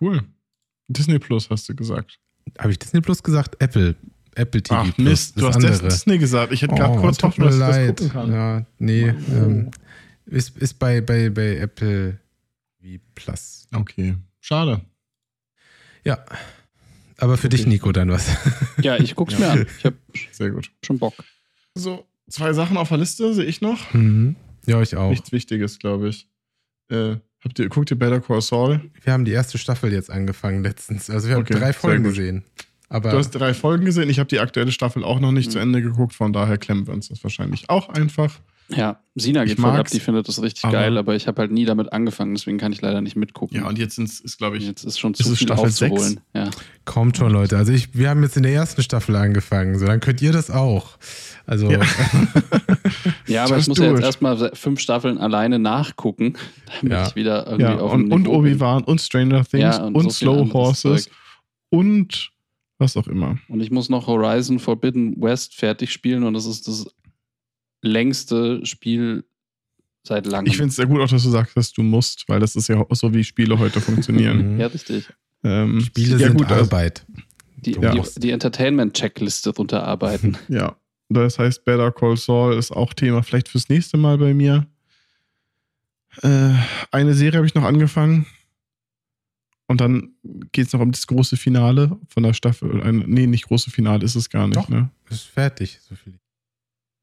Cool. Disney Plus hast du gesagt. Habe ich Disney Plus gesagt? Apple. Apple TV Ach Plus. Mist, du hast andere. Disney gesagt. Ich hätte gerade Oh, kurz tut hoffen, mir dass ich das leid. gucken kann. Ja, nee. Ähm, ist ist bei, bei, bei Apple TV Plus. Okay, schade. Ja. Aber für dich, Okay. Nico, dann was. Ja, ich guck's mir an. Ich habe Sehr gut. schon Bock. So, zwei Sachen auf der Liste sehe ich noch. mhm. Ja, ich auch. Nichts Wichtiges, glaube ich. Äh, habt ihr, guckt ihr Better Call Saul? Wir haben die erste Staffel jetzt angefangen letztens. Also wir haben Okay, drei Folgen gesehen. Aber Du hast drei Folgen gesehen. Ich habe die aktuelle Staffel auch noch nicht Mhm. zu Ende geguckt. Von daher klemmen wir uns das wahrscheinlich auch einfach. Ja, Sina geht voll ab, die findet das richtig aber- geil, aber ich habe halt nie damit angefangen, deswegen kann ich leider nicht mitgucken. Ja, und jetzt ist, glaube ich, jetzt ist schon ist zu es viel Staffel aufzuholen. Ja. kommt schon, Leute. Also ich, wir haben jetzt in der ersten Staffel angefangen. So, dann könnt ihr das auch. Also Ja. ja, aber ich muss ja jetzt erstmal fünf Staffeln alleine nachgucken, damit Ja. ich wieder irgendwie ja, auf und, und. Obi-Wan und Stranger Things und, und so Slow Horses Zeug. und was auch immer. Und ich muss noch Horizon Forbidden West fertig spielen und das ist das längste Spiel seit langem. Ich finde es sehr gut auch, dass du sagst, dass du musst, weil das ist ja so, wie Spiele heute funktionieren. Mhm. ja, richtig. ähm, Spiele ja, sind gut, also- Arbeit. Die, Du die, musst. die Entertainment-Checkliste runterarbeiten. Ja, das heißt, Better Call Saul ist auch Thema vielleicht fürs nächste Mal bei mir. Äh, eine Serie habe ich noch angefangen. Und dann geht es noch um das große Finale von der Staffel. Ein, nee, nicht große Finale ist es gar nicht. Doch. Ne? Ist fertig. So viel.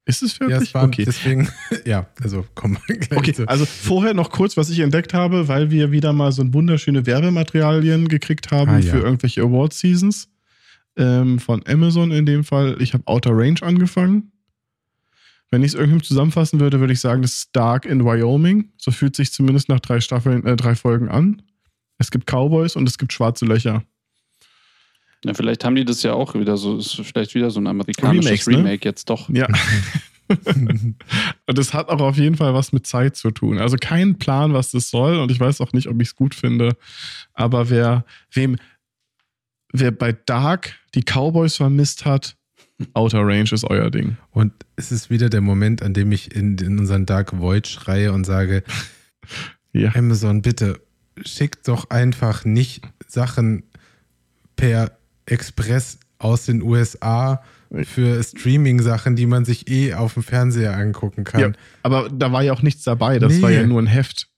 Ist es Ja, fertig? es war okay. deswegen. ja, also kommen wir gleich Okay, zu. also vorher noch kurz, was ich entdeckt habe, weil wir wieder mal so wunderschöne Werbematerialien gekriegt haben Ah, ja. für irgendwelche Award-Seasons. Ähm, von Amazon in dem Fall. Ich habe Outer Range angefangen. Wenn ich es irgendwie zusammenfassen würde, würde ich sagen, das ist Dark in Wyoming. So fühlt sich zumindest nach drei Staffeln, äh, drei Folgen an. Es gibt Cowboys und es gibt schwarze Löcher. Ja, vielleicht haben die das ja auch wieder so, ist vielleicht wieder so ein amerikanisches Remakes, ne? Remake jetzt doch. Ja. und es hat auch auf jeden Fall was mit Zeit zu tun. Also kein Plan, was das soll. Und ich weiß auch nicht, ob ich es gut finde. Aber wer, wem, wer bei Dark die Cowboys vermisst hat, Outer Range ist euer Ding. Und es ist wieder der Moment, an dem ich in, in unseren Dark Void schreie und sage, Ja. Amazon, bitte schickt doch einfach nicht Sachen per Express aus den USA für Streaming-Sachen, die man sich eh auf dem Fernseher angucken kann. Ja, aber da war ja auch nichts dabei. Das Nee. war ja nur ein Heft.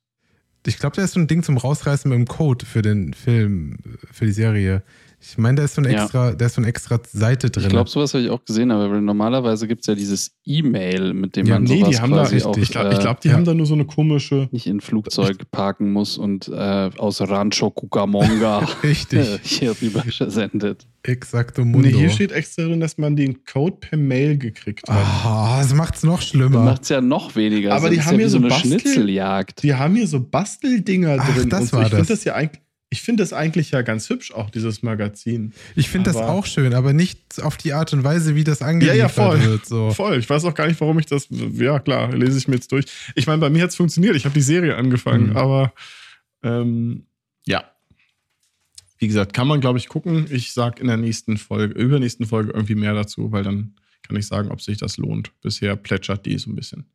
Ich glaube, da ist so ein Ding zum Rausreißen mit dem Code für den Film, für die Serie. Ich meine, da ist so ein Ja. extra, da ist so eine extra Seite drin. Ich glaube, sowas habe ich auch gesehen, aber normalerweise gibt es ja dieses E-Mail, mit dem Ja, man Nee, sowas die haben da, quasi ich, auch ich glaube, äh, ich glaub, die ja. haben da nur so eine komische. nicht in Flugzeug parken muss und äh, aus Rancho Cucamonga Richtig, hier rüber sendet. exakto mundo. Nee, hier steht extra drin, dass man den Code per Mail gekriegt hat. Ah, das macht's noch schlimmer. Macht es ja noch weniger. Aber die ist haben ja hier wie so so eine Bastel- Schnitzeljagd. Die haben hier so Basteldinger Ach, drin. das und war ich finde das. das ja eigentlich. Ich finde das eigentlich ja ganz hübsch, auch dieses Magazin. Ich finde das auch schön, aber nicht auf die Art und Weise, wie das Ja, angeliefert ja, voll. wird. So. Voll. Ich weiß auch gar nicht, warum ich das. Ja, klar, lese ich mir jetzt durch. Ich meine, bei mir hat es funktioniert. Ich habe die Serie angefangen, Mhm. aber ähm, ja. Wie gesagt, kann man, glaube ich, gucken. Ich sage in der nächsten Folge, übernächsten Folge irgendwie mehr dazu, weil dann kann ich sagen, ob sich das lohnt. Bisher plätschert die so ein bisschen.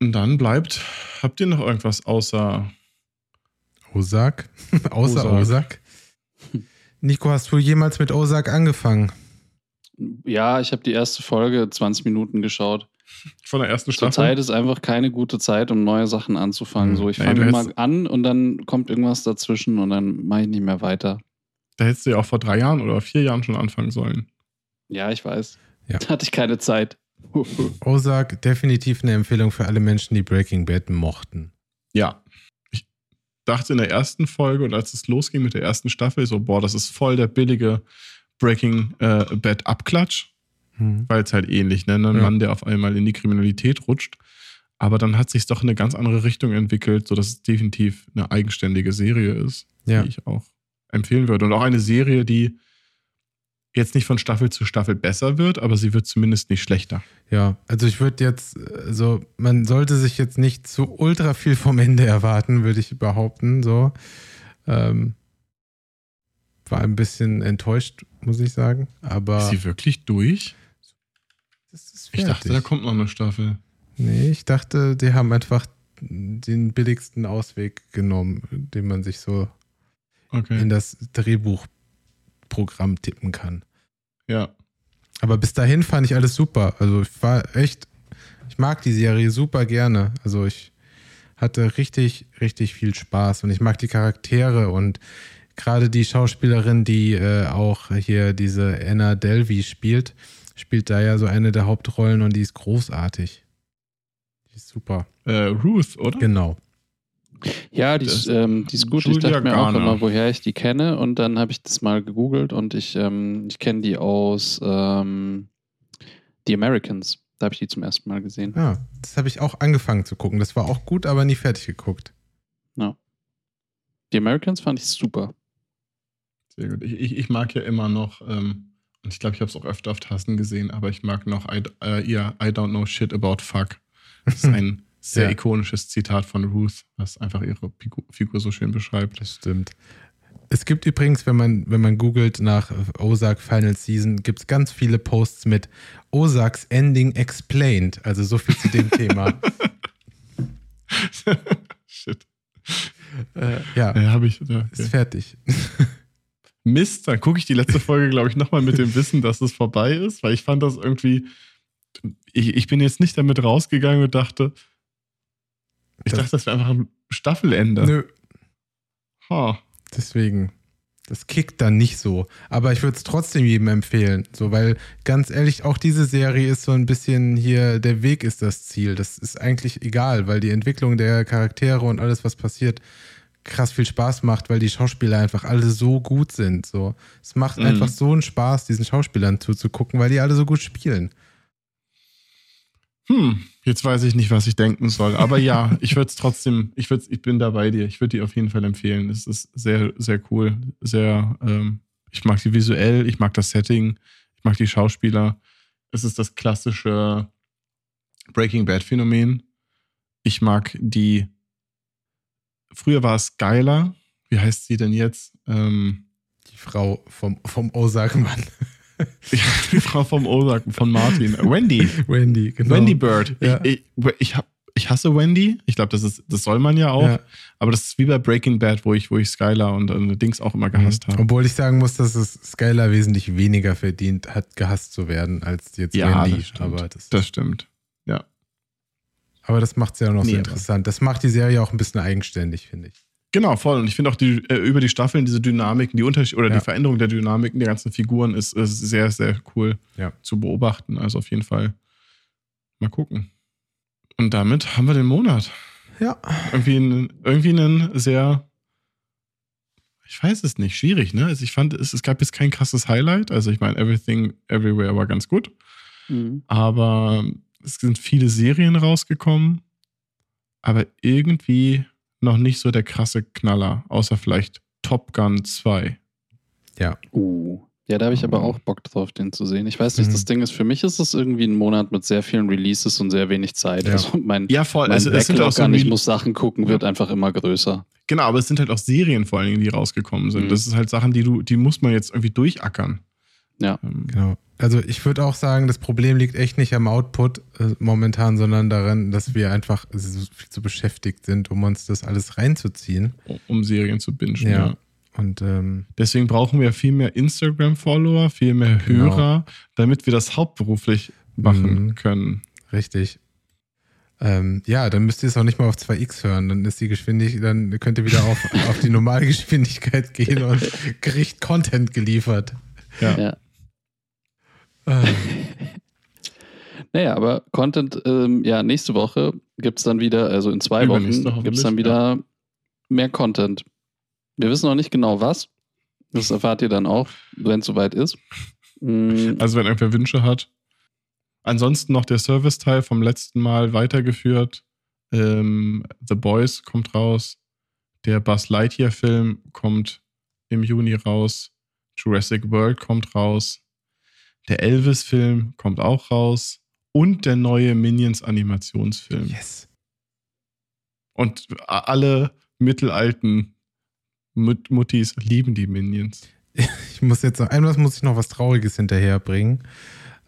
Und dann bleibt, habt ihr noch irgendwas außer. Ozark? Außer. Ozark? Nico, hast du jemals mit Ozark angefangen? Ja, ich habe die erste Folge 20 Minuten geschaut. Von der ersten Zur Staffel? Zeit ist einfach keine gute Zeit, um neue Sachen anzufangen. Hm. So, ich Nee, fange hättest- an und dann kommt irgendwas dazwischen und dann mache ich nicht mehr weiter. Da hättest du ja auch vor drei Jahren oder vier Jahren schon anfangen sollen. Ja, ich weiß. Ja. Da hatte ich keine Zeit. Ozark, definitiv eine Empfehlung für alle Menschen, die Breaking Bad mochten. Ja. Dachte in der ersten Folge und als es losging mit der ersten Staffel, so, boah, das ist voll der billige Breaking äh, Bad Abklatsch, Hm. weil es halt ähnlich, ne? Ein Ja. Mann, der auf einmal in die Kriminalität rutscht. Aber dann hat sich doch in eine ganz andere Richtung entwickelt, sodass es definitiv eine eigenständige Serie ist, Ja. die ich auch empfehlen würde. Und auch eine Serie, die jetzt nicht von Staffel zu Staffel besser wird, aber sie wird zumindest nicht schlechter. Ja, also ich würde jetzt, also man sollte sich jetzt nicht zu ultra viel vom Ende erwarten, würde ich behaupten. So. Ähm, war ein bisschen enttäuscht, muss ich sagen. Aber Ist sie wirklich durch? das ist Ich dachte, da kommt noch eine Staffel. Nee, ich dachte, die haben einfach den billigsten Ausweg genommen, den man sich so Okay. in das Drehbuchprogramm tippen kann. Ja. Aber bis dahin fand ich alles super. Also ich war echt, ich mag die Serie super gerne. Also ich hatte richtig, richtig viel Spaß und ich mag die Charaktere und gerade die Schauspielerin, die äh, auch hier diese Anna Delvey spielt, spielt da ja so eine der Hauptrollen und die ist großartig. Die ist super. Äh, Ruth, oder? Genau. Ja, die ist, ähm, die ist gut. Julia ich dachte mir auch Garner. immer, woher ich die kenne. Und dann habe ich das mal gegoogelt und ich, ähm, ich kenne die aus ähm, The Americans. Da habe ich die zum ersten Mal gesehen. Ja, das habe ich auch angefangen zu gucken. Das war auch gut, aber nie fertig geguckt. The Americans fand ich super. Sehr gut. Ich, ich, ich mag ja immer noch, ähm, und ich glaube, ich habe es auch öfter auf Tasten gesehen, aber ich mag noch I, äh, ihr I don't know shit about fuck. Das ist ein sehr Ja. ikonisches Zitat von Ruth, was einfach ihre Figur, so schön beschreibt. Das stimmt. Es gibt übrigens, wenn man, wenn man googelt nach Ozark Final Season, gibt es ganz viele Posts mit Ozarks Ending Explained. Also so viel zu dem Thema. Shit. äh, ja, Ja, habe ich. Ja, ist okay. fertig. Mist, dann gucke ich die letzte Folge, glaube ich, nochmal mit dem Wissen, dass es vorbei ist, weil ich fand das irgendwie. Ich, ich bin jetzt nicht damit rausgegangen und dachte. Ich Das- dachte, das wäre einfach ein Staffelende. Nö, Ha. deswegen. Das kickt dann nicht so. Aber ich würde es trotzdem jedem empfehlen. So, weil ganz ehrlich, auch diese Serie ist so ein bisschen hier, der Weg ist das Ziel. Das ist eigentlich egal, weil die Entwicklung der Charaktere und alles, was passiert, krass viel Spaß macht, weil die Schauspieler einfach alle so gut sind. So. Es macht Mhm. einfach so einen Spaß, diesen Schauspielern zuzugucken, weil die alle so gut spielen. Hm, jetzt weiß ich nicht, was ich denken soll. Aber ja, ich würde es trotzdem, ich, würd's, ich bin da bei dir. Ich würde die auf jeden Fall empfehlen. Es ist sehr, sehr cool. Sehr, ähm, Ich mag die visuell, ich mag das Setting, ich mag die Schauspieler. Es ist das klassische Breaking Bad Phänomen. Ich mag die. Früher war es geiler. Wie heißt sie denn jetzt? Ähm, Die Frau vom, vom Ozark-Mann. die Frau vom Ozark, von Martin. Wendy. Wendy, genau. Wendy Bird. Ja. Ich, ich, ich, hab, ich hasse Wendy. Ich glaube, das, ist- das soll man ja auch. Ja. Aber das ist wie bei Breaking Bad, wo ich, wo ich Skylar und äh, Dings auch immer gehasst habe. Obwohl ich sagen muss, dass es Skylar wesentlich weniger verdient hat, gehasst zu werden, als jetzt Ja, Wendy. das stimmt. aber das, Das stimmt. Ja. aber das macht es ja auch noch Nee, so interessant. Das macht die Serie auch ein bisschen eigenständig, finde ich. Genau, voll. Und ich finde auch die, äh, über die Staffeln diese Dynamiken, die Unterschied oder Ja. die Veränderung der Dynamiken der ganzen Figuren ist, ist sehr, sehr cool Ja. zu beobachten. Also auf jeden Fall mal gucken. Und damit haben wir den Monat. Ja. Irgendwie, ein, irgendwie einen sehr, ich weiß es nicht, schwierig, ne? Also ich fand, es, es gab jetzt kein krasses Highlight. Also ich meine, Everything Everywhere war ganz gut. Mhm. Aber es sind viele Serien rausgekommen, aber irgendwie noch nicht so der krasse Knaller, außer vielleicht Top Gun 2. Uh. Ja, da habe ich aber auch Bock drauf, den zu sehen. Ich weiß nicht, Mhm. das Ding ist, für mich ist es irgendwie ein Monat mit sehr vielen Releases und sehr wenig Zeit. Ja. Also mein, Ja, voll. mein Es, es sind auch so an, ich muss Sachen gucken, wird einfach immer größer. genau, aber es sind halt auch Serien vor allen Dingen, die rausgekommen sind. Mhm. Das ist halt Sachen, die du, die muss man jetzt irgendwie durchackern. Ja. Genau. Also ich würde auch sagen, das Problem liegt echt nicht am Output äh, momentan, sondern daran, dass wir einfach so viel zu beschäftigt sind, um uns das alles reinzuziehen. um Serien zu bingen. Ja. Ja. Und ähm, Deswegen brauchen wir viel mehr Instagram-Follower, viel mehr Genau. Hörer, damit wir das hauptberuflich machen Mhm. können. richtig. Ähm, ja, dann müsst ihr es auch nicht mal auf 2x hören. Dann ist die Geschwindigkeit, dann könnt ihr wieder auf, auf die Normalgeschwindigkeit gehen und Gericht Content geliefert. Ja. Ja. Ah, Naja, aber Content, ähm, ja, nächste Woche gibt es dann wieder, also in zwei Wochen gibt es dann wieder mehr Content. Wir wissen noch nicht genau was. Das erfahrt ihr dann auch, wenn es soweit ist. Mm, Also wenn irgendwer Wünsche hat. Ansonsten noch der Service-Teil vom letzten Mal weitergeführt. Ähm, The Boys kommt raus. Der Buzz Lightyear-Film kommt im Juni raus. Jurassic World kommt raus. Der Elvis-Film kommt auch raus. Und der neue Minions-Animationsfilm. yes. Und alle mittelalten Mut Muttis lieben die Minions. Ich muss jetzt noch, einmal muss ich noch was Trauriges hinterherbringen.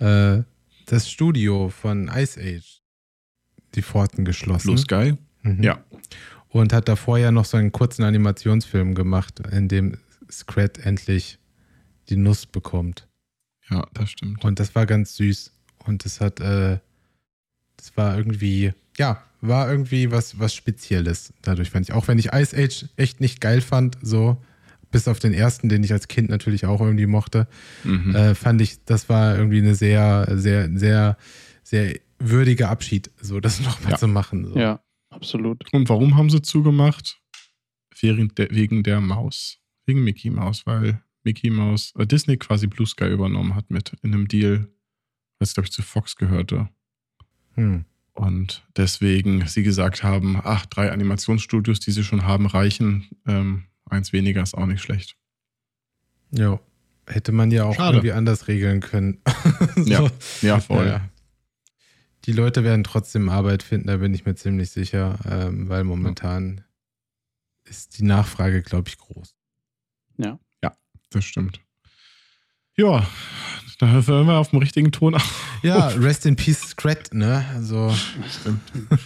Äh, das Studio von Ice Age, die Pforten geschlossen. Blue Sky? Mhm. Ja. Und hat davor ja noch so einen kurzen Animationsfilm gemacht, in dem Scrat endlich die Nuss bekommt. Ja, das stimmt. Und das war ganz süß. Und das hat, äh, das war irgendwie, ja, war irgendwie was, was Spezielles. Dadurch fand ich, auch wenn ich Ice Age echt nicht geil fand, so, bis auf den ersten, den ich als Kind natürlich auch irgendwie mochte, Mhm. äh, fand ich, das war irgendwie eine sehr, sehr, sehr, sehr würdiger Abschied, so das nochmal Ja. zu machen. So. ja, absolut. Und warum haben sie zugemacht? Wegen der, wegen der Maus. Wegen Mickey Mouse, weil Mickey Mouse, äh, Disney quasi Blue Sky übernommen hat mit in einem Deal, was glaube ich zu Fox gehörte. Hm. Und deswegen sie gesagt haben, ach, drei Animationsstudios, die sie schon haben, reichen. Ähm, eins weniger ist auch nicht schlecht. Ja. Hätte man ja auch Schade. irgendwie anders regeln können. Ja, Ja, voll. Ja. Die Leute werden trotzdem Arbeit finden, da bin ich mir ziemlich sicher, ähm, weil momentan ist die Nachfrage, glaube ich, groß. Das stimmt. Ja, da hören wir auf dem richtigen Ton auf. Ja, Rest in Peace Scrat, ne? Also, Stimmt.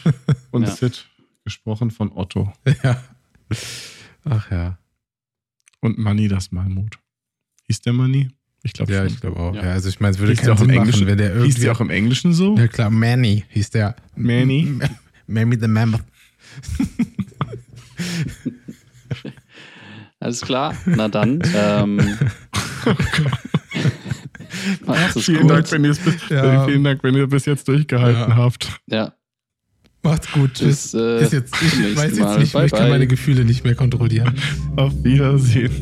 Und Ja. Sid, gesprochen von Otto. ja. Ach ja. Und Manni das Malmut. Hieß der Manni? Ich glaube Ja, schon. ich glaube auch. Ja. Ja. also ich meine, es würde Hieß keinen auch im Sinn machen, Englischen? wenn der Hieß irgendwie. der auch im Englischen so? ja klar, Manny hieß der. Manny? Mammy the Mammoth. Alles klar. Na dann. Ähm, es Vielen gut. Dank, wenn ihr es bis, Ja. vielen Dank, wenn ihr bis jetzt durchgehalten Ja. habt. Ja, Macht's gut. Tschüss. bis äh, ist jetzt, zum ich weiß jetzt Mal. nicht Bye, ich kann bye. meine Gefühle nicht mehr kontrollieren. Auf Wiedersehen.